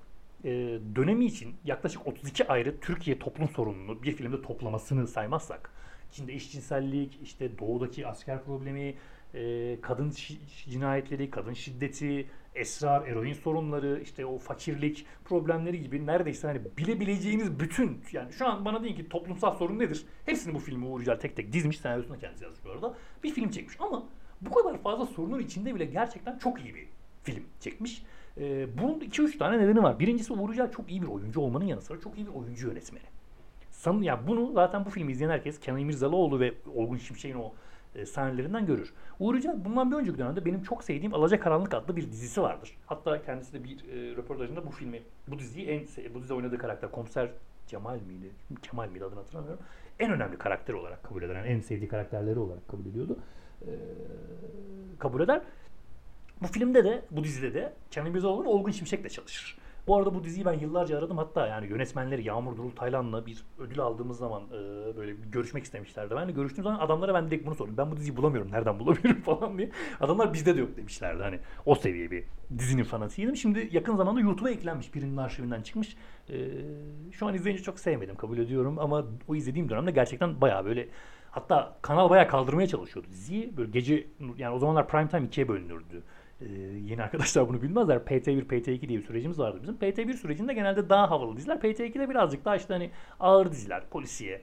e, dönemi için yaklaşık 32 ayrı Türkiye toplum sorununu bir filmde toplamasını saymazsak içinde eşcinsellik, işte doğudaki asker problemi, e, kadın cinayetleri, kadın şiddeti, esrar, eroin sorunları, işte o fakirlik problemleri gibi neredeyse hani bilebileceğiniz bütün yani şu an bana deyin ki toplumsal sorun nedir? Hepsini bu filmi Uğur Yücel tek tek dizmiş, senaryosunu kendisi yazmış bu arada. Bir film çekmiş ama bu kadar fazla sorunun içinde bile gerçekten çok iyi bir film çekmiş. E, bunun 2-3 tane nedeni var. Birincisi Uğur Yücel çok iyi bir oyuncu olmanın yanı sıra çok iyi bir oyuncu yönetmeni. San, ya bunu zaten bu filmi izleyen herkes Kenan İmirzalıoğlu ve Olgun Şimşek'in o e, sahnelerinden görür. Uğur Yücel bundan bir önceki dönemde benim çok sevdiğim Alacakaranlık adlı bir dizisi vardır. Hatta kendisi de bir e, röportajında bu filmi, bu diziyi en bu dizide oynadığı karakter komiser Cemal miydi? Kemal miydi adını hatırlamıyorum. En önemli karakteri olarak kabul eden, en sevdiği karakterleri olarak kabul ediyordu. E, kabul eder. Bu filmde de, bu dizide de Kenan İmirzalıoğlu Olgun Şimşek'le çalışır. Bu arada bu diziyi ben yıllarca aradım. Hatta yani yönetmenleri Yağmur Durul Taylan'la bir ödül aldığımız zaman e, böyle bir görüşmek istemişlerdi. Ben de görüştüğüm zaman adamlara ben direkt bunu sordum. Ben bu diziyi bulamıyorum. Nereden bulabilirim falan diye. Adamlar bizde de yok demişlerdi. Hani o seviye bir dizinin fanatiydim. Şimdi yakın zamanda YouTube'a eklenmiş. Birinin arşivinden çıkmış. E, şu an izleyince çok sevmedim. Kabul ediyorum. Ama o izlediğim dönemde gerçekten bayağı böyle Hatta kanal bayağı kaldırmaya çalışıyordu diziyi. Böyle gece yani o zamanlar prime time ikiye bölünürdü ee, yeni arkadaşlar bunu bilmezler. PT1, PT2 diye bir sürecimiz vardı bizim. PT1 sürecinde genelde daha havalı diziler. PT2'de birazcık daha işte hani ağır diziler, polisiye,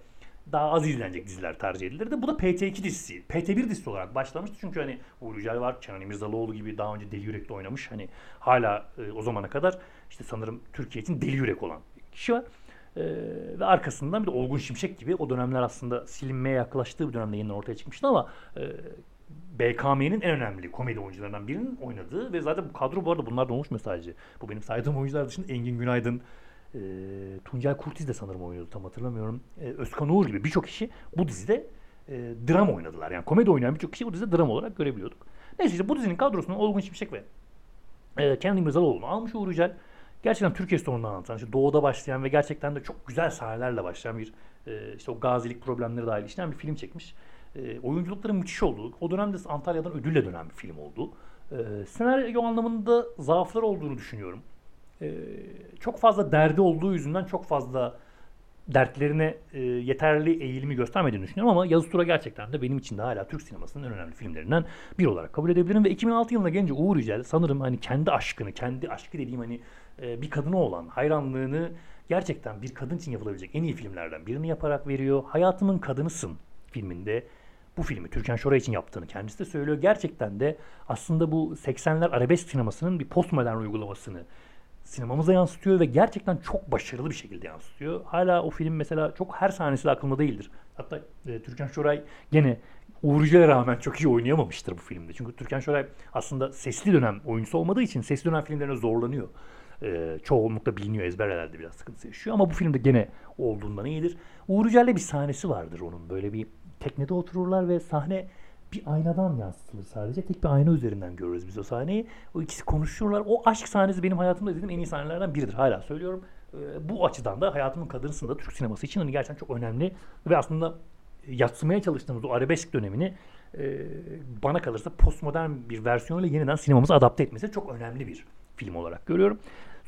daha az izlenecek diziler tercih edilirdi. Bu da PT2 dizisi. PT1 dizisi olarak başlamıştı. Çünkü hani Uğur Yücel var, Kenan İmirzalıoğlu gibi daha önce Deli Yürek'te oynamış. Hani hala e, o zamana kadar işte sanırım Türkiye için Deli Yürek olan kişi var. Ee, ve arkasından bir de Olgun Şimşek gibi o dönemler aslında silinmeye yaklaştığı bir dönemde yeniden ortaya çıkmıştı ama e, BKM'nin en önemli komedi oyuncularından birinin oynadığı ve zaten bu kadro bu arada bunlar da oluşmuyor sadece. Bu benim saydığım oyuncular dışında Engin Günaydın, e, Tuncel Kurtiz de sanırım oynuyordu tam hatırlamıyorum. E, Özkan Uğur gibi birçok kişi bu dizide e, dram oynadılar. Yani komedi oynayan birçok kişi bu dizide dram olarak görebiliyorduk. Neyse işte bu dizinin kadrosunu Olgun Şimşek ve e, Kenan İmirzalıoğlu'nu almış Uğur Yücel. Gerçekten Türkiye sorununu anlatan, işte doğuda başlayan ve gerçekten de çok güzel sahnelerle başlayan bir e, işte o gazilik problemleri dahil işleyen bir film çekmiş. E, oyunculukların müthiş olduğu, o dönemde Antalya'dan ödülle dönen bir film oldu. E, senaryo anlamında zaaflar olduğunu düşünüyorum. E, çok fazla derdi olduğu yüzünden çok fazla dertlerine e, yeterli eğilimi göstermediğini düşünüyorum ama Yazı Tura gerçekten de benim için de hala Türk sinemasının en önemli filmlerinden bir olarak kabul edebilirim ve 2006 yılında gelince Uğur Yücel sanırım hani kendi aşkını, kendi aşkı dediğim hani e, bir kadına olan hayranlığını gerçekten bir kadın için yapılabilecek en iyi filmlerden birini yaparak veriyor. Hayatımın Kadınısın filminde bu filmi Türkan Şoray için yaptığını kendisi de söylüyor. Gerçekten de aslında bu 80'ler arabesk sinemasının bir postmodern uygulamasını sinemamıza yansıtıyor ve gerçekten çok başarılı bir şekilde yansıtıyor. Hala o film mesela çok her sahnesi de aklımda değildir. Hatta e, Türkan Şoray gene Uğur Yücel'e rağmen çok iyi oynayamamıştır bu filmde. Çünkü Türkan Şoray aslında sesli dönem oyuncusu olmadığı için sesli dönem filmlerine zorlanıyor. Ee, çoğunlukla biliniyor ezberlerde biraz sıkıntı yaşıyor ama bu filmde gene olduğundan iyidir. Uğur bir sahnesi vardır onun. Böyle bir teknede otururlar ve sahne bir aynadan yansıtılır sadece. Tek bir ayna üzerinden görürüz biz o sahneyi. O ikisi konuşuyorlar. O aşk sahnesi benim hayatımda izlediğim en iyi sahnelerden biridir. Hala söylüyorum. Ee, bu açıdan da hayatımın kadınısında Türk sineması için hani gerçekten çok önemli ve aslında yatsımaya çalıştığımız o arabesk dönemini e, bana kalırsa postmodern bir versiyonuyla yeniden sinemamıza adapte etmesi çok önemli bir film olarak görüyorum.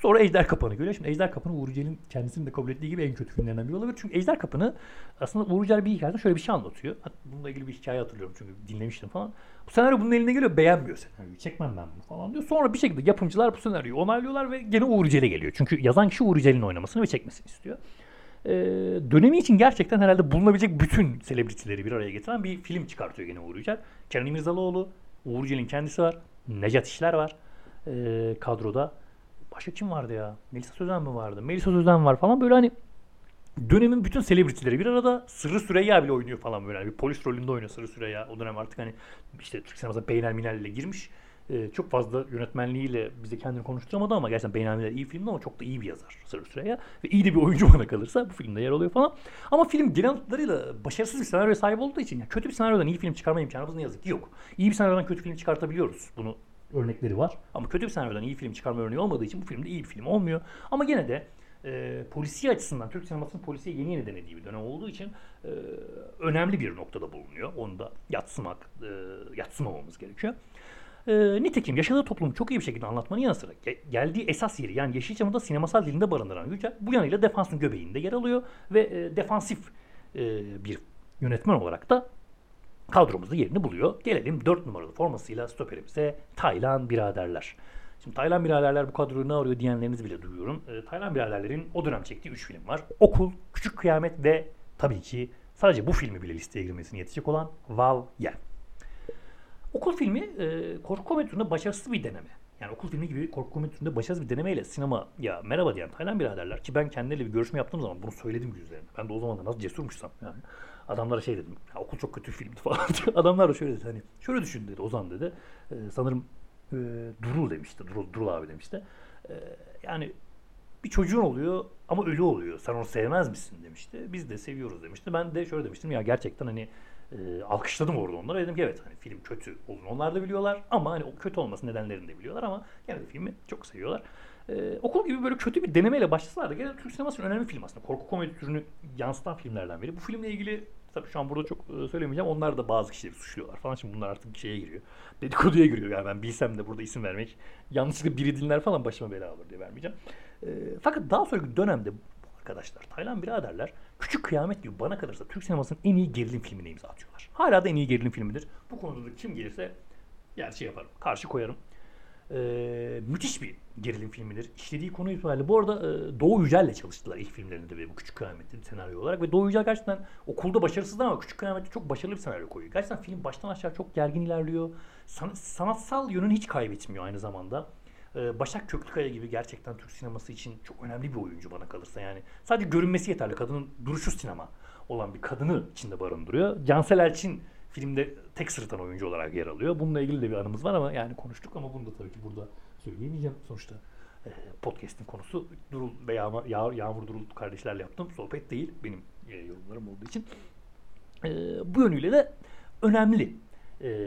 Sonra Ejder Kapanı görüyor. Şimdi Ejder Kapanı Uğur Yücel'in kendisinin de kabul ettiği gibi en kötü filmlerinden biri olabilir. Çünkü Ejder Kapanı aslında Uğur Yücel bir hikayede şöyle bir şey anlatıyor. Bununla ilgili bir hikaye hatırlıyorum çünkü dinlemiştim falan. Bu senaryo bunun eline geliyor beğenmiyor senaryoyu. Çekmem ben bunu falan diyor. Sonra bir şekilde yapımcılar bu senaryoyu onaylıyorlar ve gene Uğur Yücel'e geliyor. Çünkü yazan kişi Uğur Yücel'in oynamasını ve çekmesini istiyor. Ee, dönemi için gerçekten herhalde bulunabilecek bütün selebritileri bir araya getiren bir film çıkartıyor gene Uğur Yücel. Kenan İmirzalıoğlu, Uğur Yücel'in kendisi var. Necat İşler var ee, kadroda. Başka kim vardı ya? Melisa Sözen mi vardı? Melisa Sözen var falan böyle hani dönemin bütün selebritileri bir arada Sırrı Süreyya bile oynuyor falan böyle. Yani bir polis rolünde oynuyor Sırrı Süreyya. O dönem artık hani işte Türk sinemasına Beynel Minel ile girmiş. Ee, çok fazla yönetmenliğiyle bize kendini konuşturamadı ama gerçekten Beynel Minel iyi filmdi ama çok da iyi bir yazar Sırrı Süreyya. Ve iyi de bir oyuncu bana kalırsa bu filmde yer alıyor falan. Ama film genel hatlarıyla başarısız bir senaryo sahibi olduğu için yani kötü bir senaryodan iyi film çıkarma imkanımız ne yazık ki yok. İyi bir senaryodan kötü film çıkartabiliyoruz. Bunu örnekleri var. Ama kötü bir senaryodan iyi film çıkarma örneği olmadığı için bu filmde iyi bir film olmuyor. Ama gene de e, polisiye açısından Türk sinemasının polisiye yeni yeni denediği bir dönem olduğu için e, önemli bir noktada bulunuyor. Onu da yatsımak, e, yatsımamamız gerekiyor. E, nitekim yaşadığı toplumu çok iyi bir şekilde anlatmanın yanı sıra geldiği esas yeri yani Yeşilçam'ı da sinemasal dilinde barındıran Yücel bu yanıyla defansın göbeğinde yer alıyor ve e, defansif e, bir yönetmen olarak da kadromuzda yerini buluyor. Gelelim 4 numaralı formasıyla stoperimize Taylan biraderler. Şimdi Taylan biraderler bu kadroyu ne arıyor diyenlerinizi bile duyuyorum. E, Taylan biraderlerin o dönem çektiği 3 film var. Okul, Küçük Kıyamet ve tabii ki sadece bu filmi bile listeye girmesini yetecek olan Val Yen. Okul filmi e, korku komedi başarısız bir deneme. Yani okul filmi gibi korku komedi başarısız bir denemeyle sinema ya merhaba diyen Taylan biraderler ki ben kendileriyle bir görüşme yaptığım zaman bunu söyledim yüzlerine. Ben de o zaman da nasıl cesurmuşsam yani adamlara şey dedim. Ya, okul çok kötü filmdi falan. Adamlar da şöyle dedi. Hani şöyle düşün dedi Ozan dedi. Ee, sanırım e, Durul demişti. Durul, Durul abi demişti. Ee, yani bir çocuğun oluyor ama ölü oluyor. Sen onu sevmez misin demişti. Biz de seviyoruz demişti. Ben de şöyle demiştim ya gerçekten hani e, alkışladım orada onlara. Dedim ki evet hani film kötü olduğunu onlar da biliyorlar ama hani o kötü olması nedenlerini de biliyorlar ama de filmi çok seviyorlar. Ee, okul gibi böyle kötü bir denemeyle başlasalar da gene Türk sinemasının önemli film aslında. Korku komedi türünü yansıtan filmlerden biri. Bu filmle ilgili tabii şu an burada çok e, söylemeyeceğim. Onlar da bazı kişileri suçluyorlar falan. Şimdi bunlar artık şeye giriyor. Dedikoduya giriyor. Yani ben bilsem de burada isim vermek yanlışlıkla biri dinler falan başıma bela olur diye vermeyeceğim. E, fakat daha sonraki dönemde arkadaşlar Taylan biraderler Küçük Kıyamet gibi bana kalırsa Türk sinemasının en iyi gerilim filmine imza atıyorlar. Hala da en iyi gerilim filmidir. Bu konuda da kim gelirse gerçi yaparım. Karşı koyarım. Ee, müthiş bir gerilim filmidir. İşlediği konu itibariyle. Bu arada e, Doğu Yücel'le çalıştılar ilk filmlerinde ve bu Küçük Kıyamet'te senaryo olarak. Ve Doğu Yücel gerçekten okulda başarısızdı ama Küçük Kıyamet'te çok başarılı bir senaryo koyuyor. Gerçekten film baştan aşağı çok gergin ilerliyor. San, sanatsal yönünü hiç kaybetmiyor aynı zamanda. Ee, Başak Köklükaya gibi gerçekten Türk sineması için çok önemli bir oyuncu bana kalırsa yani. Sadece görünmesi yeterli. Kadının duruşu sinema olan bir kadını içinde barındırıyor. Cansel Elçin filmde tek sırıtan oyuncu olarak yer alıyor. Bununla ilgili de bir anımız var ama yani konuştuk ama bunu da tabii ki burada söyleyemeyeceğim. Sonuçta E, podcast'in konusu Durul ve Yağmur, Yağ, Yağmur Durul kardeşlerle yaptığım sohbet değil. Benim e, yorumlarım olduğu için. E, bu yönüyle de önemli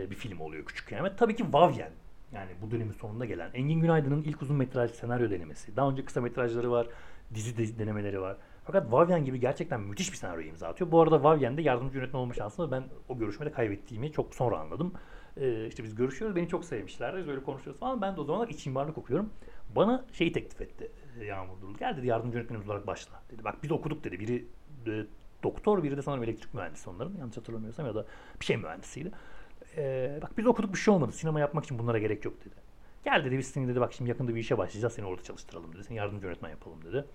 bir film oluyor Küçük Kıyamet. Tabii ki Vavyen. Yani bu dönemin sonunda gelen Engin Günaydın'ın ilk uzun metraj senaryo denemesi. Daha önce kısa metrajları var, dizi denemeleri var. Fakat Vavyen gibi gerçekten müthiş bir senaryo imza atıyor. Bu arada Vavyen'de yardımcı yönetmen olma şansını ben o görüşmede kaybettiğimi çok sonra anladım. Ee, işte biz görüşüyoruz, beni çok sevmişler. Biz öyle konuşuyoruz falan. Ben de o zamanlar iç mimarlık okuyorum. Bana şeyi teklif etti e, Yağmur Durul. Gel dedi yardımcı yönetmenimiz olarak başla. Dedi bak biz okuduk dedi. Biri e, doktor, biri de sanırım elektrik mühendisi onların. Yanlış hatırlamıyorsam ya da bir şey mühendisiydi. Ee, bak biz okuduk bir şey olmadı. Sinema yapmak için bunlara gerek yok dedi. Gel dedi biz seni dedi bak şimdi yakında bir işe başlayacağız. Seni orada çalıştıralım dedi. Seni yardımcı yönetmen yapalım dedi.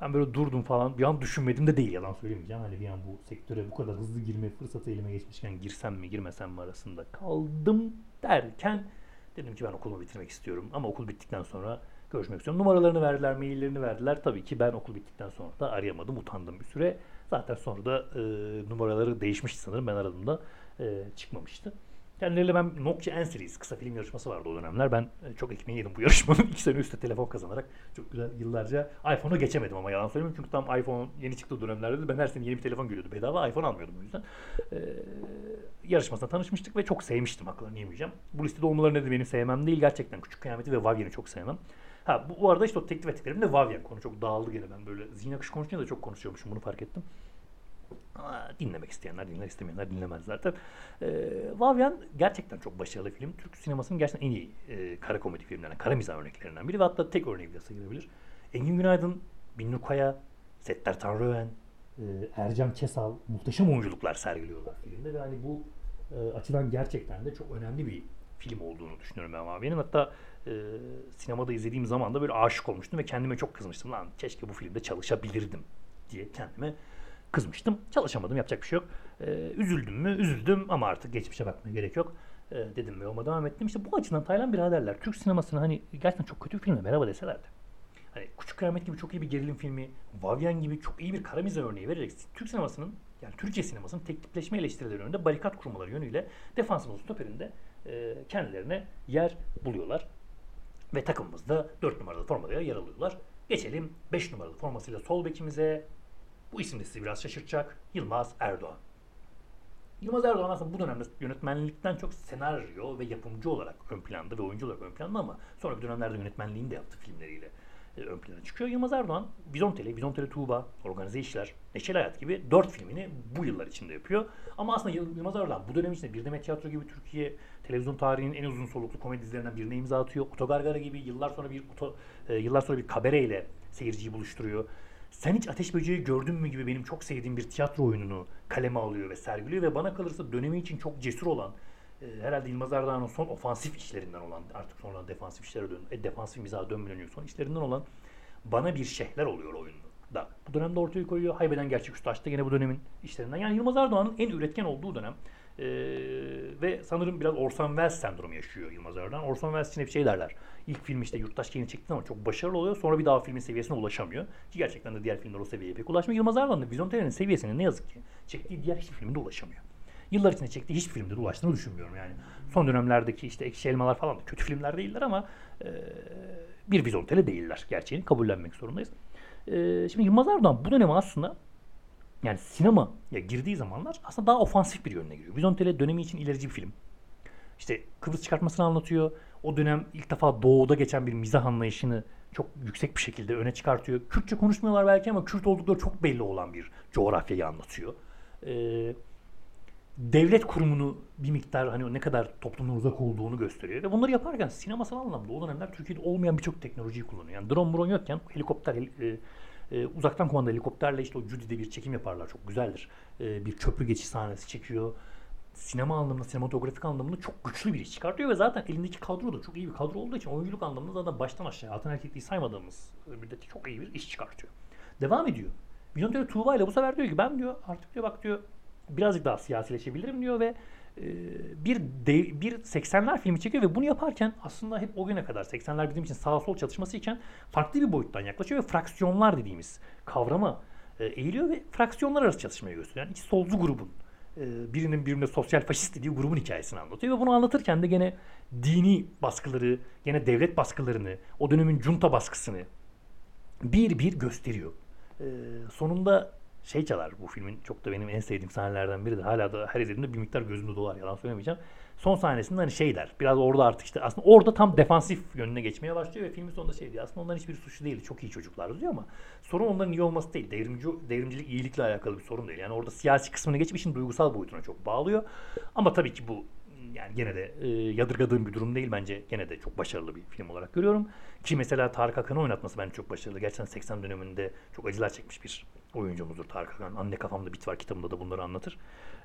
Ben böyle durdum falan. Bir an düşünmedim de değil yalan söylemeyeceğim. Hani bir an bu sektöre bu kadar hızlı girme fırsatı elime geçmişken girsem mi girmesem mi arasında kaldım derken dedim ki ben okulumu bitirmek istiyorum. Ama okul bittikten sonra görüşmek istiyorum. Numaralarını verdiler, maillerini verdiler. Tabii ki ben okul bittikten sonra da arayamadım. Utandım bir süre. Zaten sonra da e, numaraları değişmişti sanırım. Ben aradığımda e, çıkmamıştı. Kendileriyle ben Nokia N Series kısa film yarışması vardı o dönemler. Ben e, çok ekmeği yedim bu yarışmanın. iki sene üstte telefon kazanarak çok güzel yıllarca iPhone'u geçemedim ama yalan söylemiyorum. Çünkü tam iPhone yeni çıktığı dönemlerde ben her sene yeni bir telefon geliyordu. Bedava iPhone almıyordum o yüzden. Ee, yarışmasında tanışmıştık ve çok sevmiştim haklarını yemeyeceğim. Bu listede olmaları nedir benim sevmem değil. Gerçekten Küçük Kıyameti ve Vavyen'i çok sevmem. Ha bu, bu arada işte o teklif ettiklerim de Vavyen konu çok dağıldı gene ben böyle zihin akışı konuşunca da çok konuşuyormuşum bunu fark ettim. Ama dinlemek isteyenler dinler, istemeyenler dinlemez zaten. E, Vavyen gerçekten çok başarılı film. Türk sinemasının gerçekten en iyi e, kara komedi filmlerinden, kara mizah örneklerinden biri ve hatta tek örneği bile sayılabilir. Engin Günaydın, Binnur Kaya, Settar Tanrıören, e, Ercan Kesal muhteşem oyunculuklar sergiliyorlar filmde ve hani bu e, açıdan gerçekten de çok önemli bir film olduğunu düşünüyorum ben Vavyen'in. Hatta e, sinemada izlediğim zaman da böyle aşık olmuştum ve kendime çok kızmıştım. Lan keşke bu filmde çalışabilirdim diye kendime kızmıştım. Çalışamadım yapacak bir şey yok. Ee, üzüldüm mü? Üzüldüm ama artık geçmişe bakmaya gerek yok. Ee, dedim ve yoluma devam ettim. İşte bu açıdan Taylan biraderler Türk sinemasını hani gerçekten çok kötü bir filmle merhaba deselerdi. Hani Küçük Kıyamet gibi çok iyi bir gerilim filmi, Vavyen gibi çok iyi bir kara mizah örneği vererek Türk sinemasının yani Türkiye sinemasının tek tipleşme eleştirileri önünde barikat kurmaları yönüyle defansımız stoperinde e, kendilerine yer buluyorlar. Ve takımımızda 4 numaralı formada yer alıyorlar. Geçelim 5 numaralı formasıyla sol bekimize bu isim de sizi biraz şaşırtacak. Yılmaz Erdoğan. Yılmaz Erdoğan aslında bu dönemde yönetmenlikten çok senaryo ve yapımcı olarak ön planda ve oyuncu olarak ön planda ama sonraki dönemlerde yönetmenliğini de yaptı filmleriyle e, ön plana çıkıyor. Yılmaz Erdoğan, Bizontele, Bizontele Tuğba, Organize İşler, Neşeli Hayat gibi dört filmini bu yıllar içinde yapıyor. Ama aslında Yılmaz Erdoğan bu dönem içinde Bir Demet Tiyatro gibi Türkiye televizyon tarihinin en uzun soluklu komedi dizilerinden birine imza atıyor. Otogargara gibi yıllar sonra bir oto, e, yıllar sonra bir kabereyle seyirciyi buluşturuyor. Sen hiç Ateş Böceği gördün mü gibi benim çok sevdiğim bir tiyatro oyununu kaleme alıyor ve sergiliyor ve bana kalırsa dönemi için çok cesur olan e, herhalde İlmaz Erdoğan'ın son ofansif işlerinden olan artık sonra defansif işlere dön, e, defansif mizaha dönmüleniyor son işlerinden olan bana bir şehler oluyor oyunda. Bu dönemde ortaya koyuyor. Haybeden Gerçek Üstü açtı yine bu dönemin işlerinden. Yani Yılmaz Erdoğan'ın en üretken olduğu dönem. Ee, ve sanırım biraz Orson Welles sendromu yaşıyor Yılmaz Erdoğan. Orson Welles için hep şey derler. İlk film işte Yurttaş Keyini çekti ama çok başarılı oluyor. Sonra bir daha filmin seviyesine ulaşamıyor. Ki gerçekten de diğer filmler o seviyeye pek ulaşmıyor. Yılmaz Erdoğan da Vizontele'nin seviyesine ne yazık ki çektiği diğer hiçbir filmde ulaşamıyor. Yıllar içinde çektiği hiçbir filmde de ulaştığını düşünmüyorum yani. Son dönemlerdeki işte Ekşi Elmalar falan da kötü filmler değiller ama e, bir Vizontele değiller. Gerçeğini kabullenmek zorundayız. E, şimdi Yılmaz Erdoğan bu dönemi aslında yani sinema ya girdiği zamanlar aslında daha ofansif bir yönüne giriyor. Vizontele dönemi için ilerici bir film. İşte Kıbrıs çıkartmasını anlatıyor. O dönem ilk defa doğuda geçen bir mizah anlayışını çok yüksek bir şekilde öne çıkartıyor. Kürtçe konuşmuyorlar belki ama Kürt oldukları çok belli olan bir coğrafyayı anlatıyor. Ee, devlet kurumunu bir miktar hani ne kadar toplumdan uzak olduğunu gösteriyor. Ve bunları yaparken sinemasal anlamda o dönemler Türkiye'de olmayan birçok teknolojiyi kullanıyor. Yani drone drone yokken helikopter, e, e, uzaktan kumanda helikopterle işte o Judy'de bir çekim yaparlar. Çok güzeldir. E, bir köprü geçiş sahnesi çekiyor. Sinema anlamında, sinematografik anlamında çok güçlü bir iş çıkartıyor ve zaten elindeki kadro da çok iyi bir kadro olduğu için oyunculuk anlamında zaten baştan aşağı altın erkekliği saymadığımız müddetçe çok iyi bir iş çıkartıyor. Devam ediyor. Vizontörü Tuğba ile bu sefer diyor ki ben diyor artık diyor bak diyor birazcık daha siyasileşebilirim diyor ve bir de, bir 80'ler filmi çekiyor ve bunu yaparken aslında hep o güne kadar 80'ler bizim için sağ sol çatışması iken farklı bir boyuttan yaklaşıyor ve fraksiyonlar dediğimiz kavrama e, eğiliyor ve fraksiyonlar arası çatışmayı gösteriyor. Yani iki solcu grubun e, birinin birbirine sosyal faşist dediği grubun hikayesini anlatıyor. Ve bunu anlatırken de gene dini baskıları, gene devlet baskılarını, o dönemin junta baskısını bir bir gösteriyor. E, sonunda şey çalar bu filmin çok da benim en sevdiğim sahnelerden biri de hala da her izlediğimde bir miktar gözümde dolar yalan söylemeyeceğim. Son sahnesinde hani şey der. Biraz orada artık işte aslında orada tam defansif yönüne geçmeye başlıyor ve filmin sonunda şey diyor. Aslında onların hiçbir suçlu değil. Çok iyi çocuklar diyor ama sorun onların iyi olması değil. Devrimci, devrimcilik iyilikle alakalı bir sorun değil. Yani orada siyasi kısmını geçip işin duygusal boyutuna çok bağlıyor. Ama tabii ki bu yani gene de e, yadırgadığım bir durum değil bence. Gene de çok başarılı bir film olarak görüyorum. Ki mesela Tarık Akan'ı oynatması bence çok başarılı. Gerçekten 80 döneminde çok acılar çekmiş bir oyuncumuzdur Tarık Akan. Anne Kafamda Bit var kitabında da bunları anlatır.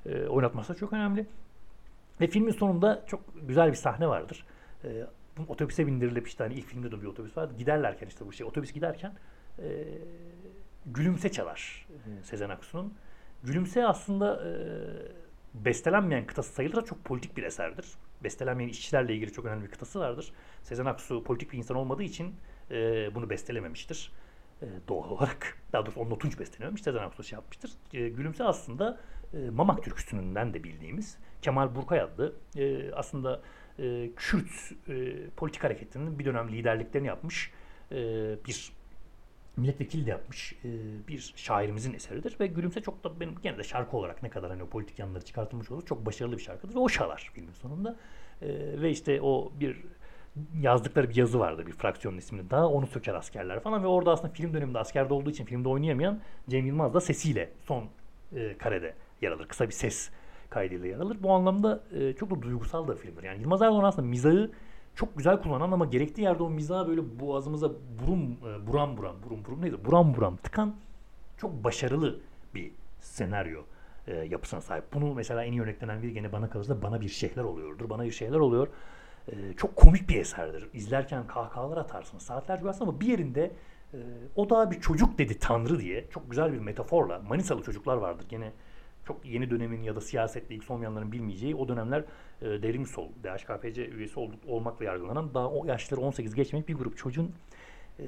E, oynatması da çok önemli. Ve filmin sonunda çok güzel bir sahne vardır. E, otobüse bindirilip işte hani ilk filmde de bir otobüs vardı. Giderlerken işte bu şey otobüs giderken e, Gülümse çalar e, Sezen Aksu'nun. Gülümse aslında e, bestelenmeyen kıtası sayılır çok politik bir eserdir. Bestelenmeyen işçilerle ilgili çok önemli bir kıtası vardır. Sezen Aksu politik bir insan olmadığı için e, bunu bestelememiştir. E, doğal olarak. Daha doğrusu onun tunç bestelememiş. Sezen Aksu şey yapmıştır. E, Gülümse aslında e, Mamak türküsünden de bildiğimiz Kemal Burkay adlı e, aslında e, Kürt e, politik hareketinin bir dönem liderliklerini yapmış e, bir milletvekili de yapmış e, bir şairimizin eseridir ve Gülümse çok da benim gene de şarkı olarak ne kadar hani politik yanları çıkartılmış olur çok başarılı bir şarkıdır. Ve o çalar filmin sonunda. E, ve işte o bir yazdıkları bir yazı vardı bir fraksiyonun ismini. Daha onu söker askerler falan ve orada aslında film döneminde askerde olduğu için filmde oynayamayan Cem Yılmaz da sesiyle son e, karede yer alır. Kısa bir ses kaydıyla yer alır. Bu anlamda çok da duygusal da filmdir yani Yılmaz Erdoğan aslında mizahı çok güzel kullanan ama gerektiği yerde o mizahı böyle boğazımıza burum e, buram buram burum burum neydi buram buram tıkan çok başarılı bir senaryo e, yapısına sahip. Bunu mesela en iyi örneklenen bir gene bana kalırsa bana bir şeyler oluyordur. Bana bir şeyler oluyor. E, çok komik bir eserdir. İzlerken kahkahalar atarsın. Saatlerce aslında ama bir yerinde e, o da bir çocuk dedi Tanrı diye çok güzel bir metaforla Manisalı çocuklar vardır. Gene çok yeni dönemin ya da siyasetle ilgisi olmayanların bilmeyeceği o dönemler e, devrim sol, DHKPC üyesi ol, olmakla yargılanan daha o yaşları 18 geçmemiş bir grup çocuğun e,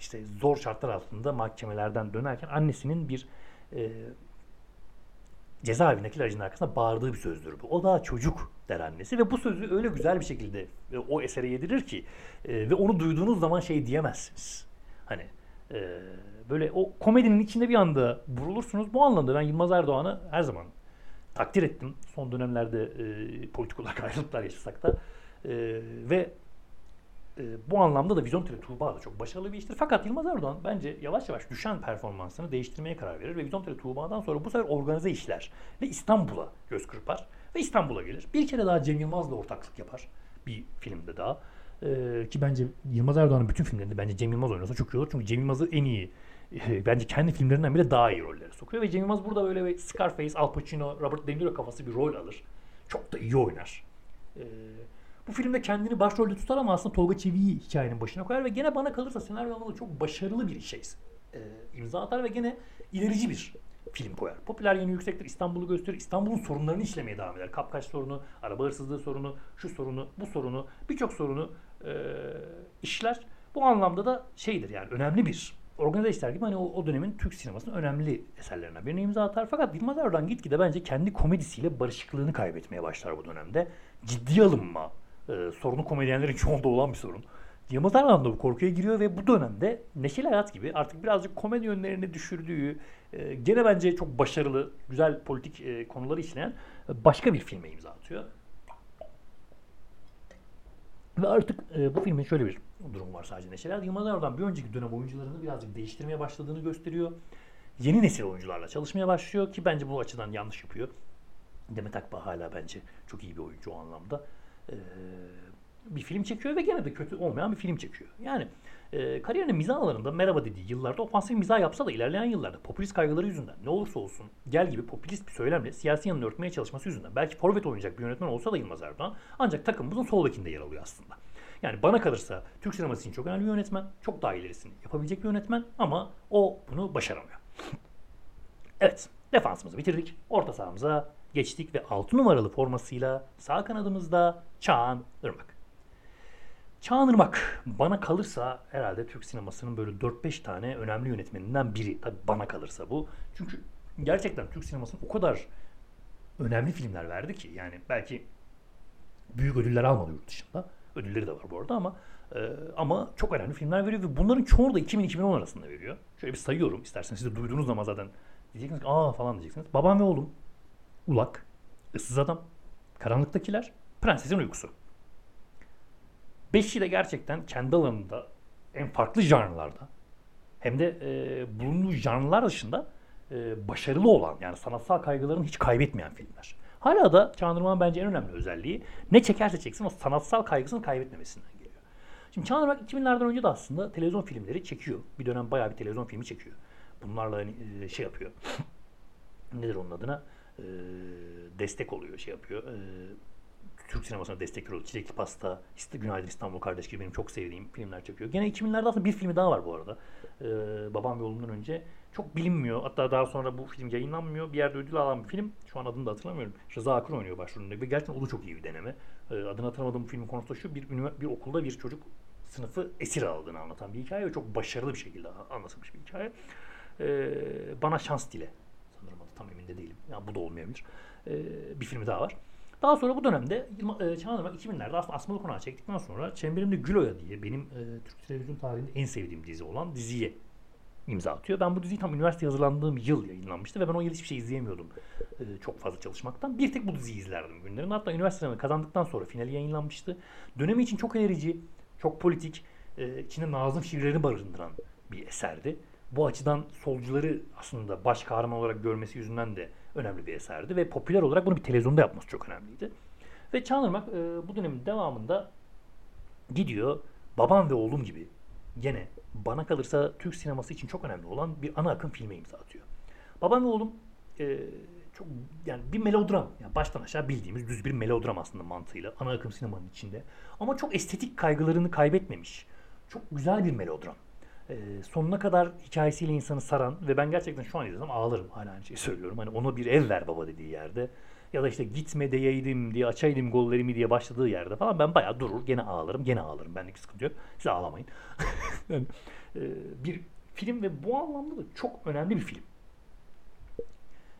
işte zor şartlar altında mahkemelerden dönerken annesinin bir e, cezaevindeki aracının arkasında bağırdığı bir sözdür bu. O daha çocuk der annesi ve bu sözü öyle güzel bir şekilde e, o esere yedirir ki e, ve onu duyduğunuz zaman şey diyemezsiniz. Hani e, böyle o komedinin içinde bir anda vurulursunuz. Bu anlamda ben Yılmaz Erdoğan'ı her zaman takdir ettim. Son dönemlerde e, politik olarak ayrılıklar yaşasak da. E, ve e, bu anlamda da Vizyon Tele Tuğba da çok başarılı bir iştir. Fakat Yılmaz Erdoğan bence yavaş yavaş düşen performansını değiştirmeye karar verir ve Vizyon Tele Tuğba'dan sonra bu sefer organize işler ve İstanbul'a göz kırpar ve İstanbul'a gelir. Bir kere daha Cem Yılmaz'la ortaklık yapar bir filmde daha. Ee, ki bence Yılmaz Erdoğan'ın bütün filmlerinde bence Cem Yılmaz oynasa çok iyi olur. Çünkü Cem Yılmaz'ı en iyi bence kendi filmlerinden bile daha iyi rollere sokuyor. Ve Cem Yılmaz burada böyle bir Scarface, Al Pacino, Robert De Niro kafası bir rol alır. Çok da iyi oynar. Ee, bu filmde kendini başrolde tutar ama aslında Tolga Çevik'i hikayenin başına koyar ve gene bana kalırsa senaryo anlamında çok başarılı bir şey e, imza atar ve gene ilerici bir film koyar. Popüler yeni yüksektir. İstanbul'u gösterir. İstanbul'un sorunlarını işlemeye devam eder. Kapkaç sorunu, araba hırsızlığı sorunu, şu sorunu, bu sorunu, birçok sorunu e, işler. Bu anlamda da şeydir yani önemli bir organize işler gibi hani o, o dönemin Türk sinemasının önemli eserlerinden birine imza atar. Fakat Yılmaz Erdoğan gitgide bence kendi komedisiyle barışıklığını kaybetmeye başlar bu dönemde. Ciddi alınma e, sorunu komedyenlerin çoğunda olan bir sorun. Yılmaz Erdoğan da bu korkuya giriyor ve bu dönemde Neşeli Hayat gibi artık birazcık komedi yönlerini düşürdüğü, e, gene bence çok başarılı, güzel politik e, konuları işleyen e, başka bir filme imza atıyor. Ve artık e, bu filmin şöyle bir durum var sadece Neşeli Yılmaz Erdoğan bir önceki dönem oyuncularını birazcık değiştirmeye başladığını gösteriyor. Yeni nesil oyuncularla çalışmaya başlıyor ki bence bu açıdan yanlış yapıyor. Demet Akbağ hala bence çok iyi bir oyuncu o anlamda. Ee, bir film çekiyor ve gene de kötü olmayan bir film çekiyor. Yani e, kariyerinin mizah alanında merhaba dediği yıllarda ofansif mizah yapsa da ilerleyen yıllarda popülist kaygıları yüzünden ne olursa olsun gel gibi popülist bir söylemle siyasi yanını örtmeye çalışması yüzünden belki forvet oynayacak bir yönetmen olsa da Yılmaz Erdoğan ancak takımımızın sol bekinde yer alıyor aslında. Yani bana kalırsa Türk sineması için çok önemli bir yönetmen, çok daha ilerisini yapabilecek bir yönetmen ama o bunu başaramıyor. Evet, defansımızı bitirdik. Orta sahamıza geçtik ve 6 numaralı formasıyla sağ kanadımızda Çağan Irmak. Çağan Irmak bana kalırsa herhalde Türk sinemasının böyle 4-5 tane önemli yönetmeninden biri. Tabii bana kalırsa bu. Çünkü gerçekten Türk sinemasının o kadar önemli filmler verdi ki yani belki büyük ödüller almadı yurt dışında. Ödülleri de var bu arada ama e, ama çok önemli filmler veriyor ve bunların çoğunu da 2000-2010 arasında veriyor. Şöyle bir sayıyorum isterseniz siz de duyduğunuz zaman zaten diyeceksiniz ki aa falan diyeceksiniz. Babam ve oğlum, Ulak, Issız Adam, Karanlıktakiler, Prensesin Uykusu. Beşi de gerçekten kendi alanında en farklı janrlarda hem de e, bulunduğu janrlar dışında e, başarılı olan yani sanatsal kaygılarını hiç kaybetmeyen filmler. Hala da Çağınırmak'ın bence en önemli özelliği ne çekerse çeksin o sanatsal kaygısını kaybetmemesinden geliyor. Şimdi Çağınırmak 2000'lerden önce de aslında televizyon filmleri çekiyor. Bir dönem bayağı bir televizyon filmi çekiyor. Bunlarla hani e, şey yapıyor. Nedir onun adına? E, destek oluyor, şey yapıyor. E, Türk sinemasına destek oluyor. Çilekli Pasta, Günaydın İstanbul Kardeş gibi benim çok sevdiğim filmler çekiyor. Gene 2000'lerde aslında bir filmi daha var bu arada. Ee, Babam ve Oğlum'dan önce. Çok bilinmiyor. Hatta daha sonra bu film yayınlanmıyor. Bir yerde ödül alan bir film. Şu an adını da hatırlamıyorum. Rıza Akın oynuyor başrolünde. Ve gerçekten o da çok iyi bir deneme. Ee, adını hatırlamadığım filmin konusu şu. Bir, bir okulda bir çocuk sınıfı esir aldığını anlatan bir hikaye ve çok başarılı bir şekilde anlatılmış bir hikaye. Ee, Bana Şans Dile. Sanırım adı tam emin de değilim. Yani bu da olmayabilir. Ee, bir filmi daha var. Daha sonra bu dönemde e, Çağınırmak 2000'lerde aslında Asmalı Konağı çektikten sonra Çemberimde Güloya diye benim e, Türk televizyon tarihinde en sevdiğim dizi olan diziye imza atıyor. Ben bu diziyi tam üniversite hazırlandığım yıl yayınlanmıştı ve ben o yıl hiçbir şey izleyemiyordum e, çok fazla çalışmaktan. Bir tek bu diziyi izlerdim günlerin. Hatta üniversitemi kazandıktan sonra finali yayınlanmıştı. Dönemi için çok ilerici, çok politik, e, içinde Nazım şiirlerini barındıran bir eserdi. Bu açıdan solcuları aslında baş kahraman olarak görmesi yüzünden de önemli bir eserdi ve popüler olarak bunu bir televizyonda yapması çok önemliydi. Ve Çağınırmak e, bu dönemin devamında gidiyor babam ve oğlum gibi gene bana kalırsa Türk sineması için çok önemli olan bir ana akım filme imza atıyor. Babam ve oğlum e, çok yani bir melodram. Yani baştan aşağı bildiğimiz düz bir melodram aslında mantığıyla ana akım sinemanın içinde. Ama çok estetik kaygılarını kaybetmemiş. Çok güzel bir melodram e, sonuna kadar hikayesiyle insanı saran ve ben gerçekten şu an izlesem ağlarım hala aynı şeyi söylüyorum. Hani ona bir ev ver baba dediği yerde ya da işte gitme deyeydim diye açaydım gollerimi diye başladığı yerde falan ben bayağı durur gene ağlarım gene ağlarım benlik sıkıntı yok. Siz ağlamayın. yani, e, bir film ve bu anlamda da çok önemli bir film.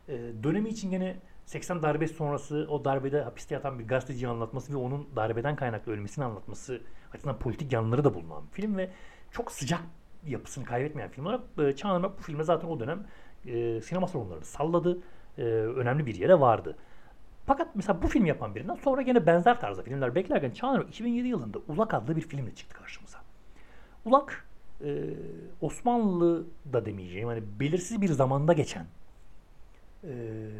E, dönemi için gene 80 darbe sonrası o darbede hapiste yatan bir gazeteciyi anlatması ve onun darbeden kaynaklı ölmesini anlatması açısından politik yanları da bulunan bir film ve çok sıcak yapısını kaybetmeyen film olarak e, Çağınırmak bu filme zaten o dönem e, sinema salonlarını salladı. E, önemli bir yere vardı. Fakat mesela bu film yapan birinden sonra gene benzer tarzda filmler beklerken Çağınırmak 2007 yılında Ulak adlı bir filmle çıktı karşımıza. Ulak e, Osmanlı da demeyeceğim hani belirsiz bir zamanda geçen e,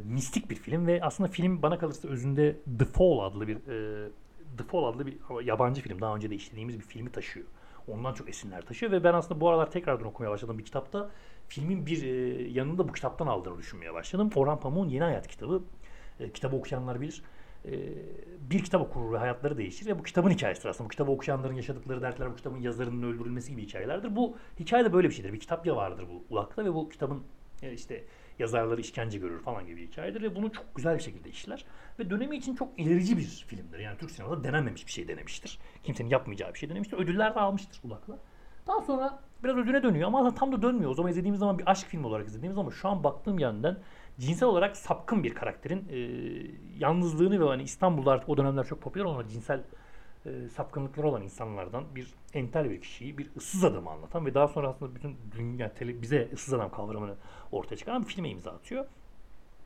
mistik bir film ve aslında film bana kalırsa özünde The Fall adlı bir e, The Fall adlı bir yabancı film daha önce de işlediğimiz bir filmi taşıyor. Ondan çok esinler taşıyor ve ben aslında bu aralar tekrardan okumaya başladım bir kitapta. Filmin bir e, yanında bu kitaptan aldığını düşünmeye başladım. Orhan Pamuk'un Yeni Hayat kitabı. E, kitabı okuyanlar bilir. E, bir kitap okur ve hayatları değişir ve bu kitabın hikayesidir aslında. Bu kitabı okuyanların yaşadıkları dertler, bu kitabın yazarının öldürülmesi gibi hikayelerdir. Bu hikaye de böyle bir şeydir. Bir kitap ya vardır bu ulakta ve bu kitabın e, işte yazarları işkence görür falan gibi hikayedir ve bunu çok güzel bir şekilde işler. Ve dönemi için çok ilerici bir filmdir. Yani Türk sinemasında denenmemiş bir şey denemiştir. Kimsenin yapmayacağı bir şey denemiştir. Ödüller de almıştır Ulak'la. Daha sonra biraz ödüne dönüyor ama aslında tam da dönmüyor. O zaman izlediğimiz zaman bir aşk filmi olarak izlediğimiz ama şu an baktığım yandan cinsel olarak sapkın bir karakterin e, yalnızlığını ve hani İstanbul'da artık o dönemler çok popüler olan cinsel e, sapkınlıkları olan insanlardan bir entel bir kişiyi, bir ıssız adamı anlatan ve daha sonra aslında bütün dünya tele, bize ıssız adam kavramını ortaya çıkaran bir filme imza atıyor.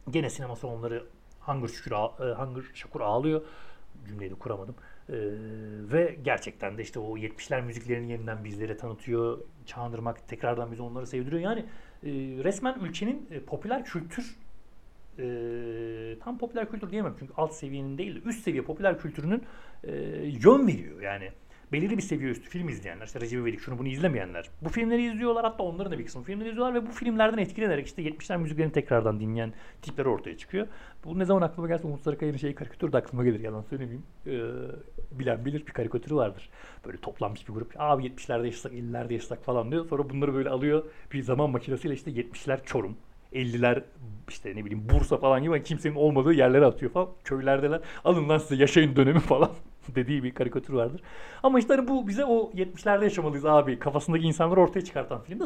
Gene sinema salonları Hangır Şükür, e, Hangır Şakur ağlıyor. Cümleyi de kuramadım. Ee, ve gerçekten de işte o 70'ler müziklerini yeniden bizlere tanıtıyor. Çağındırmak, tekrardan bize onları sevdiriyor. Yani e, resmen ülkenin e, popüler kültür e, tam popüler kültür diyemem çünkü alt seviyenin değil de üst seviye popüler kültürünün e, yön veriyor yani. Belirli bir seviye üstü film izleyenler, işte Recep İvedik şunu bunu izlemeyenler bu filmleri izliyorlar hatta onların da bir kısmı filmleri izliyorlar ve bu filmlerden etkilenerek işte 70'ler müziklerini tekrardan dinleyen tipler ortaya çıkıyor. Bu ne zaman aklıma gelse Umut Sarıkaya'nın şey karikatür de aklıma gelir yalan söylemeyeyim. Ee, bilen bilir bir karikatürü vardır. Böyle toplanmış bir grup abi 70'lerde yaşasak 50'lerde yaşasak falan diyor. Sonra bunları böyle alıyor bir zaman makinesiyle işte 70'ler Çorum, 50'ler işte ne bileyim Bursa falan gibi kimsenin olmadığı yerlere atıyor falan. Köylerdeler. Alın lan size yaşayın dönemi falan dediği bir karikatür vardır. Ama işte hani bu bize o 70'lerde yaşamalıyız abi kafasındaki insanları ortaya çıkartan film de.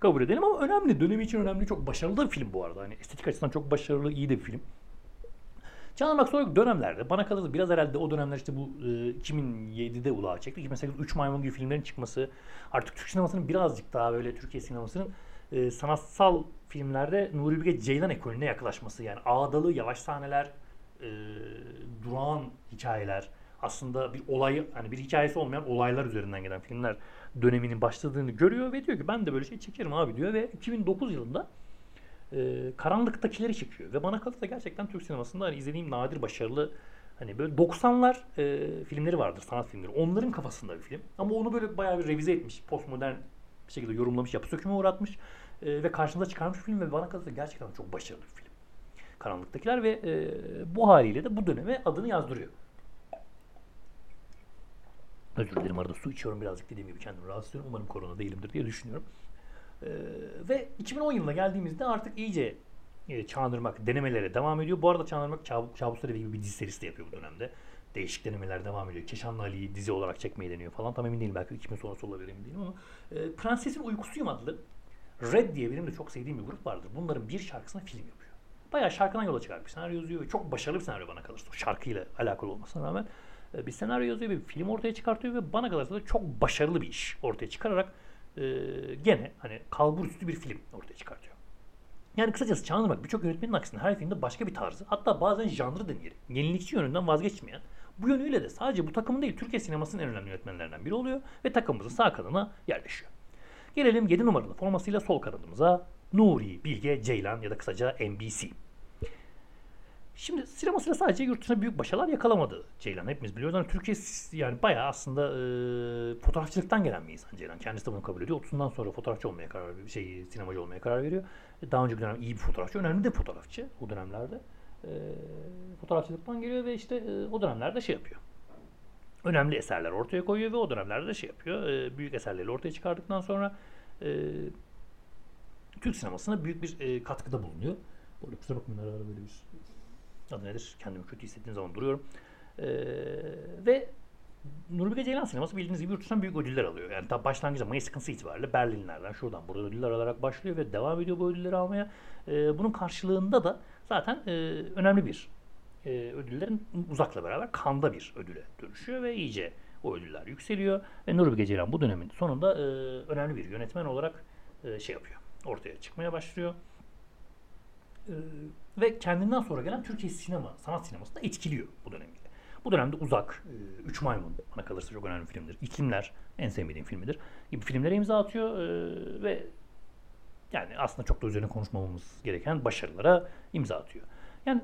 Kabul edelim ama önemli. Dönemi için önemli. Çok başarılı bir film bu arada. Hani estetik açıdan çok başarılı, iyi de bir film. Can Irmak sonraki dönemlerde bana kalırsa biraz herhalde o dönemler işte bu e, 2007'de ulağa çekti. 2008 3 Maymun gibi filmlerin çıkması artık Türk sinemasının birazcık daha böyle Türkiye sinemasının e, sanatsal filmlerde Nuri Bilge Ceylan ekolüne yaklaşması yani ağdalı yavaş sahneler, e, durağan hikayeler, aslında bir olay hani bir hikayesi olmayan olaylar üzerinden gelen filmler döneminin başladığını görüyor ve diyor ki ben de böyle şey çekerim abi diyor ve 2009 yılında e, Karanlıktakileri çekiyor ve bana kalırsa gerçekten Türk sinemasında hani izlediğim nadir başarılı hani böyle 90'lar e, filmleri vardır sanat filmleri. Onların kafasında bir film. Ama onu böyle bayağı bir revize etmiş, postmodern bir şekilde yorumlamış, yapı söküme uğratmış e, ve karşımıza çıkarmış film ve bana kalırsa gerçekten çok başarılı bir film. Karanlıktakiler ve e, bu haliyle de bu döneme adını yazdırıyor. Özür dilerim arada su içiyorum birazcık dediğim gibi kendimi rahatsız ediyorum. Umarım korona değilimdir diye düşünüyorum. Ee, ve 2010 yılına geldiğimizde artık iyice e, Çağınırmak denemelere devam ediyor. Bu arada Çağınırmak Çab Kabusları gibi bir dizi serisi de yapıyor bu dönemde. Değişik denemeler devam ediyor. Keşanlı Ali'yi dizi olarak çekmeyi deniyor falan. Tam emin değilim belki 2000 sonrası olabilir emin değilim ama e, Prensesin Uykusuyum adlı Red diye benim de çok sevdiğim bir grup vardır. Bunların bir şarkısına film yapıyor. Bayağı şarkıdan yola çıkar bir senaryo yazıyor ve çok başarılı bir senaryo bana kalırsa. Şarkıyla alakalı olmasına rağmen bir senaryo yazıyor bir film ortaya çıkartıyor ve bana kalırsa da çok başarılı bir iş ortaya çıkararak e, gene hani kalbur üstü bir film ortaya çıkartıyor. Yani kısacası Çağınırmak birçok yönetmenin aksine her filmde başka bir tarzı hatta bazen janrı deneyerek yenilikçi yönünden vazgeçmeyen bu yönüyle de sadece bu takımın değil Türkiye sinemasının en önemli yönetmenlerinden biri oluyor ve takımımızın sağ kanadına yerleşiyor. Gelelim 7 numaralı formasıyla sol kanadımıza Nuri Bilge Ceylan ya da kısaca NBC. Şimdi sinemasıyla sadece yurt dışına büyük başarılar yakalamadı Ceylan. Hepimiz biliyoruz. Yani Türkiye yani bayağı aslında e, fotoğrafçılıktan gelen bir insan Ceylan. Kendisi de bunu kabul ediyor. 30'undan sonra fotoğrafçı olmaya karar veriyor. Şey, sinemacı olmaya karar veriyor. Daha önceki dönem iyi bir fotoğrafçı. Önemli de fotoğrafçı o dönemlerde. E, fotoğrafçılıktan geliyor ve işte e, o dönemlerde şey yapıyor. Önemli eserler ortaya koyuyor ve o dönemlerde de şey yapıyor. E, büyük eserleri ortaya çıkardıktan sonra e, Türk sinemasına büyük bir e, katkıda bulunuyor. Bu arada kusura bakmayın ara ara böyle bir adı nedir? Kendimi kötü hissettiğim zaman duruyorum. Ee, ve Nuri Bilge Ceylan sineması bildiğiniz gibi yurt büyük ödüller alıyor. Yani tabi başlangıçta Mayıs sıkıntısı itibariyle Berlinlerden şuradan burada ödüller alarak başlıyor ve devam ediyor bu ödülleri almaya. Ee, bunun karşılığında da zaten e, önemli bir e, ödüllerin uzakla beraber kanda bir ödüle dönüşüyor ve iyice o ödüller yükseliyor. Ve Nuri Bilge Ceylan bu dönemin sonunda e, önemli bir yönetmen olarak e, şey yapıyor. Ortaya çıkmaya başlıyor. Ve kendinden sonra gelen Türkiye sinema, sanat sinemasını da etkiliyor bu dönemde. Bu dönemde Uzak, Üç Maymun bana kalırsa çok önemli filmdir. İklimler en sevmediğim filmidir. Gibi filmlere imza atıyor ve yani aslında çok da üzerine konuşmamamız gereken başarılara imza atıyor. Yani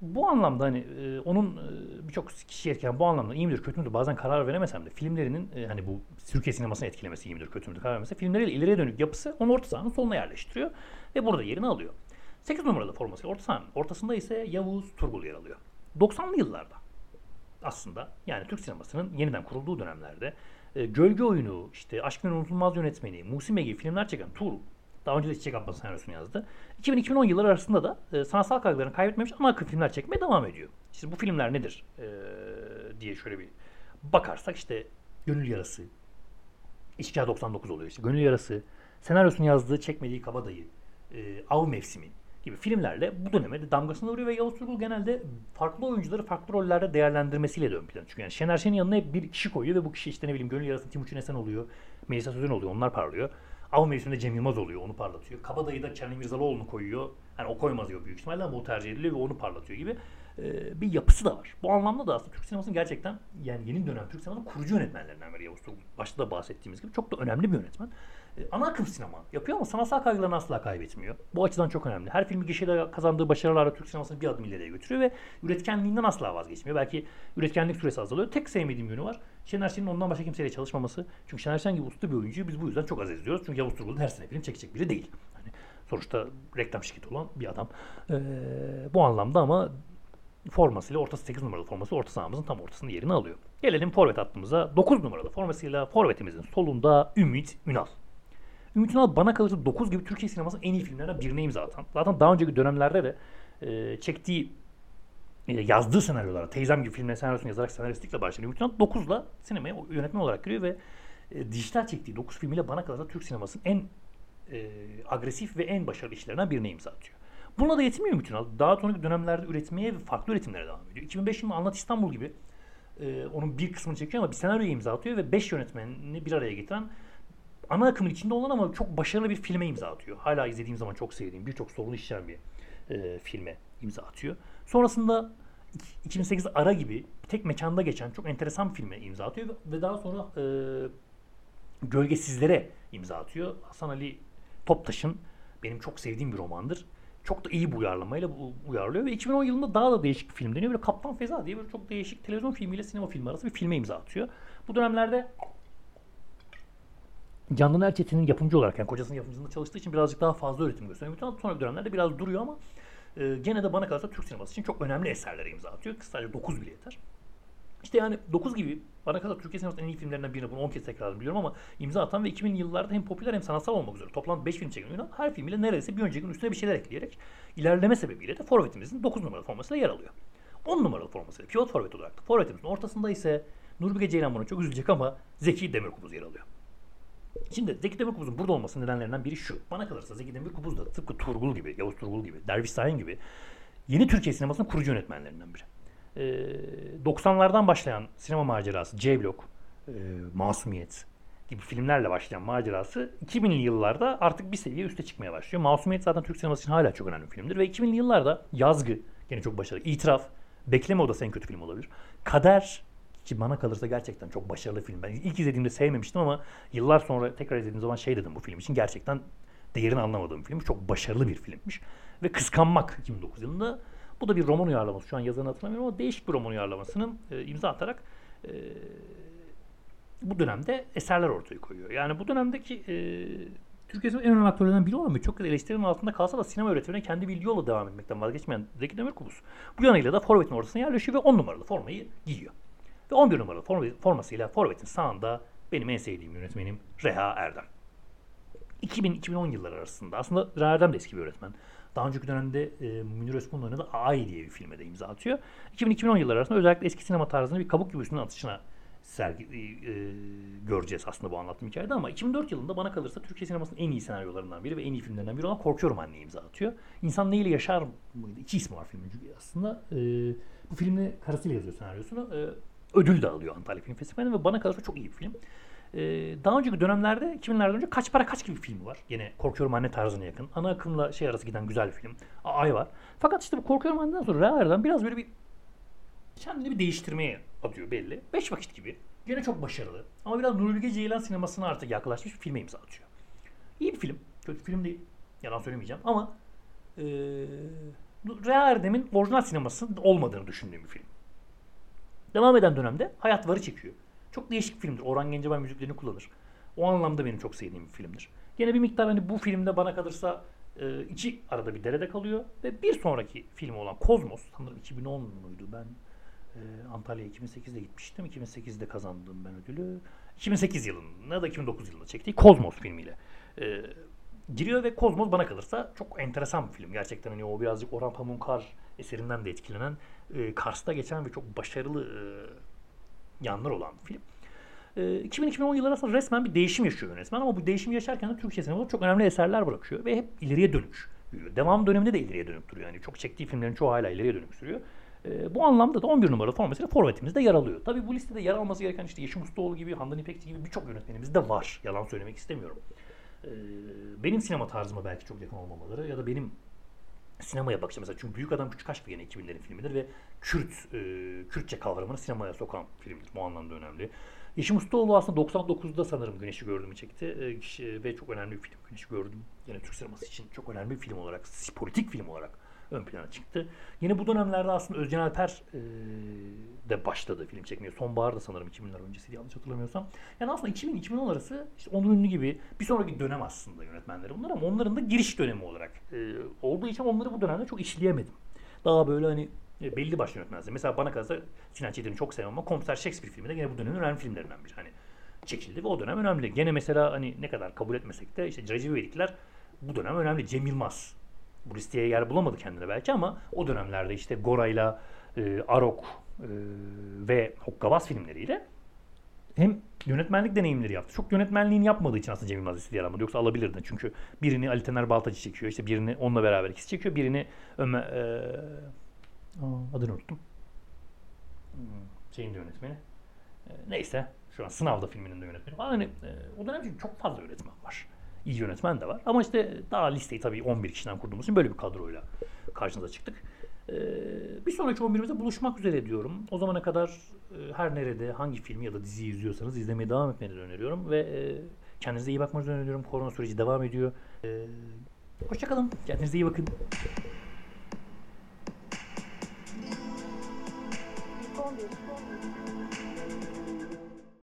bu anlamda hani onun birçok kişi etkilen bu anlamda iyi midir kötü müdür bazen karar veremesem de filmlerinin hani bu Türkiye sinemasını etkilemesi iyi midir kötü müdür karar vermesi filmleriyle ileriye dönük yapısı onu orta sahanın soluna yerleştiriyor ve burada yerini alıyor. 8 numaralı forması orta ortasında ise Yavuz Turgul yer alıyor. 90'lı yıllarda aslında yani Türk sinemasının yeniden kurulduğu dönemlerde e, Gölge Oyunu, işte Aşkın Unutulmaz Yönetmeni, Musime gibi filmler çeken Tuğrul daha önce de Çiçek Abbas senaryosunu yazdı. 2000-2010 yılları arasında da e, sanatsal kaygılarını kaybetmemiş ana akım filmler çekmeye devam ediyor. İşte bu filmler nedir e, diye şöyle bir bakarsak işte Gönül Yarası, İşgal 99 oluyor işte. Gönül Yarası, senaryosunu yazdığı Çekmediği Kabadayı, e, Av Mevsimi, gibi filmlerle bu döneme de damgasını vuruyor ve Yavuz Turgul genelde farklı oyuncuları farklı rollerde değerlendirmesiyle de ön plana çıkıyor. Yani Şener Şen'in yanına hep bir kişi koyuyor ve bu kişi işte ne bileyim gönül yarası Timuçin Esen oluyor. Melisa Sözen oluyor. Onlar parlıyor. Av mevsiminde Cem Yılmaz oluyor. Onu parlatıyor. Kabadayı da Kenan Mirzalıoğlu'nu koyuyor. Yani o koymaz diyor büyük ihtimalle ama o tercih ediliyor ve onu parlatıyor gibi e, bir yapısı da var. Bu anlamda da aslında Türk sinemasının gerçekten yani yeni dönem Türk sinemasının kurucu yönetenlerinden biri Yavuz Turgul. Başta da bahsettiğimiz gibi çok da önemli bir yönetmen. E, ana akım sinema yapıyor ama sanatsal kaygılarını asla kaybetmiyor. Bu açıdan çok önemli. Her filmi gişede kazandığı başarılarla Türk sinemasını bir adım ileriye götürüyor ve üretkenliğinden asla vazgeçmiyor. Belki üretkenlik süresi azalıyor. Tek sevmediğim yönü var. Şener Şen'in ondan başka kimseyle çalışmaması. Çünkü Şener Şen gibi usta bir oyuncuyu biz bu yüzden çok az izliyoruz. Çünkü Yavuz Turgul her sene film çekecek biri değil. Hani sonuçta reklam şirketi olan bir adam. Ee, bu anlamda ama formasıyla ortası 8 numaralı forması orta sahamızın tam ortasında yerini alıyor. Gelelim forvet hattımıza. 9 numaralı formasıyla forvetimizin solunda Ümit Ünal. Ümit Ünal bana kalırsa 9 gibi Türkiye sinemasının en iyi filmlerinden birine imza atan. Zaten daha önceki dönemlerde de e, çektiği e, yazdığı senaryolara, Teyzem gibi filmlerin senaryosunu yazarak senaristlikle başlıyor. Ümit Ünal 9'la sinemaya yönetmen olarak giriyor ve e, dijital çektiği 9 filmiyle bana kalırsa Türk sinemasının en e, agresif ve en başarılı işlerinden birine imza atıyor. Buna da yetmiyor bütün. Daha sonraki dönemlerde üretmeye ve farklı üretimlere devam ediyor. 2005 yılında Anlat İstanbul gibi e, onun bir kısmını çekiyor ama bir senaryo imza atıyor ve 5 yönetmenini bir araya getiren ana akımın içinde olan ama çok başarılı bir filme imza atıyor. Hala izlediğim zaman çok sevdiğim, birçok sorunu işleyen bir e, filme imza atıyor. Sonrasında 2008 Ara gibi tek mekanda geçen çok enteresan bir filme imza atıyor ve daha sonra e, Gölgesizlere imza atıyor. Hasan Ali Toptaş'ın benim çok sevdiğim bir romandır. Çok da iyi bu uyarlamayla uyarlıyor ve 2010 yılında daha da değişik bir film deniyor. Böyle Kaptan Feza diye böyle çok değişik televizyon filmiyle sinema filmi arası bir filme imza atıyor. Bu dönemlerde Candan Erçetin'in yapımcı olarak yani kocasının yapımcısında çalıştığı için birazcık daha fazla üretim gösteriyor. Bütün sonra dönemlerde biraz duruyor ama e, gene de bana kalırsa Türk sineması için çok önemli eserlere imza atıyor. Sadece 9 bile yeter. İşte yani 9 gibi bana kalırsa Türkiye sinemasının en iyi filmlerinden birini bunu 10 kez tekrar biliyorum ama imza atan ve 2000'li yıllarda hem popüler hem sanatsal olmak üzere toplam 5 film çeken Yunan her filmiyle neredeyse bir önceki gün üstüne bir şeyler ekleyerek ilerleme sebebiyle de forvetimizin 9 numaralı formasıyla yer alıyor. 10 numaralı formasıyla pivot forvet olarak da forvetimizin ortasında ise Nurbilge Ceylan buna çok üzülecek ama Zeki Demirkubuz yer alıyor. Şimdi Zeki Demirkubuz'un burada olması nedenlerinden biri şu. Bana kalırsa Zeki Demirkubuz da tıpkı Turgul gibi, Yavuz Turgul gibi, Derviş Sahin gibi yeni Türkiye sinemasının kurucu yönetmenlerinden biri. Ee, 90'lardan başlayan sinema macerası, C-Block, e, Masumiyet gibi filmlerle başlayan macerası 2000'li yıllarda artık bir seviye üste çıkmaya başlıyor. Masumiyet zaten Türk sineması için hala çok önemli bir filmdir ve 2000'li yıllarda Yazgı gene çok başarılı. İtiraf, Bekleme Odası en kötü film olabilir. Kader ki bana kalırsa gerçekten çok başarılı film. Ben ilk izlediğimde sevmemiştim ama yıllar sonra tekrar izlediğim zaman şey dedim bu film için gerçekten değerini anlamadığım film. Çok başarılı bir filmmiş. Ve Kıskanmak 2009 yılında. Bu da bir roman uyarlaması. Şu an yazarını hatırlamıyorum ama değişik bir roman uyarlamasının e, imza atarak e, bu dönemde eserler ortaya koyuyor. Yani bu dönemdeki e, Türkiye'nin en önemli aktörlerinden biri olan ve çok eleştirinin altında kalsa da sinema üretimine kendi bildiği yolla devam etmekten vazgeçmeyen Zeki Demirkubuz. Bu yanıyla da Forvet'in ortasına yerleşiyor ve 10 numaralı formayı giyiyor. Ve 11 numaralı formasıyla Forvet'in sağında benim en sevdiğim yönetmenim Reha Erdem. 2000-2010 yılları arasında aslında Reha Erdem de eski bir öğretmen. Daha önceki dönemde e, Münir Özkul'un oynadığı Ay diye bir filme de imza atıyor. 2000-2010 yılları arasında özellikle eski sinema tarzını bir kabuk gibi üstüne atışına sergi, e, göreceğiz aslında bu anlattığım hikayede ama 2004 yılında bana kalırsa Türkiye sinemasının en iyi senaryolarından biri ve en iyi filmlerinden biri olan Korkuyorum Anne imza atıyor. İnsan neyle yaşar mıydı? İki ismi var filmin aslında. E, bu filmle karısıyla yazıyor senaryosunu. E, ödül de alıyor Antalya Film Festivali'nde ve bana kalırsa çok iyi bir film. Ee, daha önceki dönemlerde 2000'lerden önce Kaç Para Kaç gibi bir filmi var. Yine Korkuyorum Anne tarzına yakın. Ana akımla şey arası giden güzel bir film. Ay var. Fakat işte bu Korkuyorum Anne'den sonra Realer'den biraz böyle bir kendini bir değiştirmeye atıyor belli. Beş vakit gibi. Yine çok başarılı. Ama biraz Nuri Bilge Ceylan sinemasına artık yaklaşmış bir filme imza atıyor. İyi bir film. Kötü film değil. Yalan söylemeyeceğim. Ama ee, Rea Erdem'in orijinal sinemasının olmadığını düşündüğüm bir film. Devam eden dönemde Hayat Var'ı çekiyor. Çok değişik filmdir. Orhan Gencebay müziklerini kullanır. O anlamda benim çok sevdiğim bir filmdir. Yine bir miktar hani bu filmde bana kalırsa e, içi arada bir derede kalıyor. Ve bir sonraki film olan Kozmos, sanırım 2010 muydu ben e, Antalya'ya 2008'de gitmiştim. 2008'de kazandım ben ödülü. 2008 yılında da 2009 yılında çektiği Kozmos filmiyle e, giriyor ve Kozmos bana kalırsa çok enteresan bir film. Gerçekten hani o birazcık Orhan Pamukar eserinden de etkilenen e, Kars'ta geçen ve çok başarılı e, yanlar olan bir film. E, 2000-2010 yılları arasında resmen bir değişim yaşıyor yönetmen ama bu değişimi yaşarken de Türkçe sinemada çok önemli eserler bırakıyor ve hep ileriye dönük. Devam döneminde de ileriye dönük duruyor. Yani çok çektiği filmlerin çoğu hala ileriye dönük sürüyor. E, bu anlamda da 11 numaralı formasıyla forvetimizde yer alıyor. Tabii bu listede yer alması gereken işte Yeşim Ustaoğlu gibi, Handan İpekçi gibi birçok yönetmenimiz de var. Yalan söylemek istemiyorum. E, benim sinema tarzıma belki çok yakın olmamaları ya da benim sinemaya bakışım mesela çünkü Büyük Adam Küçük Aşk yine 2000'lerin filmidir ve Kürt e, Kürtçe kavramını sinemaya sokan filmdir. Bu anlamda önemli. Yeşim Ustaoğlu aslında 99'da sanırım Güneşi Gördüm'ü çekti e, ve çok önemli bir film. Güneşi Gördüm yine Türk sineması için çok önemli bir film olarak, politik film olarak ön plana çıktı. Yine bu dönemlerde aslında Özcan Alper e, de başladı film çekmeye. Sonbahar da sanırım 2000'ler öncesi yanlış hatırlamıyorsam. Yani aslında 2000-2010 arası işte Onur Ünlü gibi bir sonraki dönem aslında yönetmenleri bunlar ama onların da giriş dönemi olarak e, olduğu için onları bu dönemde çok işleyemedim. Daha böyle hani e, belli başlı yönetmenler. Mesela bana kalırsa Sinan Çetin'i çok sevmem ama Komiser Shakespeare filmi de gene bu dönemin önemli filmlerinden biri. Hani çekildi ve o dönem önemli. Gene mesela hani ne kadar kabul etmesek de işte Recep İvedikler bu dönem önemli. Cem Yılmaz bu listeye yer bulamadı kendine belki ama o dönemlerde işte Gora'yla, e, Arok e, ve Hokkabaz filmleriyle hem yönetmenlik deneyimleri yaptı. Çok yönetmenliğini yapmadığı için aslında Cem Yılmaz istediği alamadı. Yoksa alabilirdi. Çünkü birini Ali Tener Baltacı çekiyor. işte birini onunla beraber ikisi çekiyor. Birini Ömer... aa, adını unuttum. Hmm, Şeyin de yönetmeni. E, neyse. Şu an Sınavda filminin de yönetmeni falan. Hani, e, o dönem çünkü çok fazla yönetmen var. İyi yönetmen de var. Ama işte daha listeyi tabii 11 kişiden kurduğumuz için böyle bir kadroyla karşınıza çıktık. E, bir sonraki 11'imizde buluşmak üzere diyorum. O zamana kadar e, her nerede hangi filmi ya da diziyi izliyorsanız izlemeye devam etmenizi öneriyorum. Ve e, kendinize iyi bakmanızı öneriyorum. Korona süreci devam ediyor. E, hoşçakalın. Kendinize iyi bakın.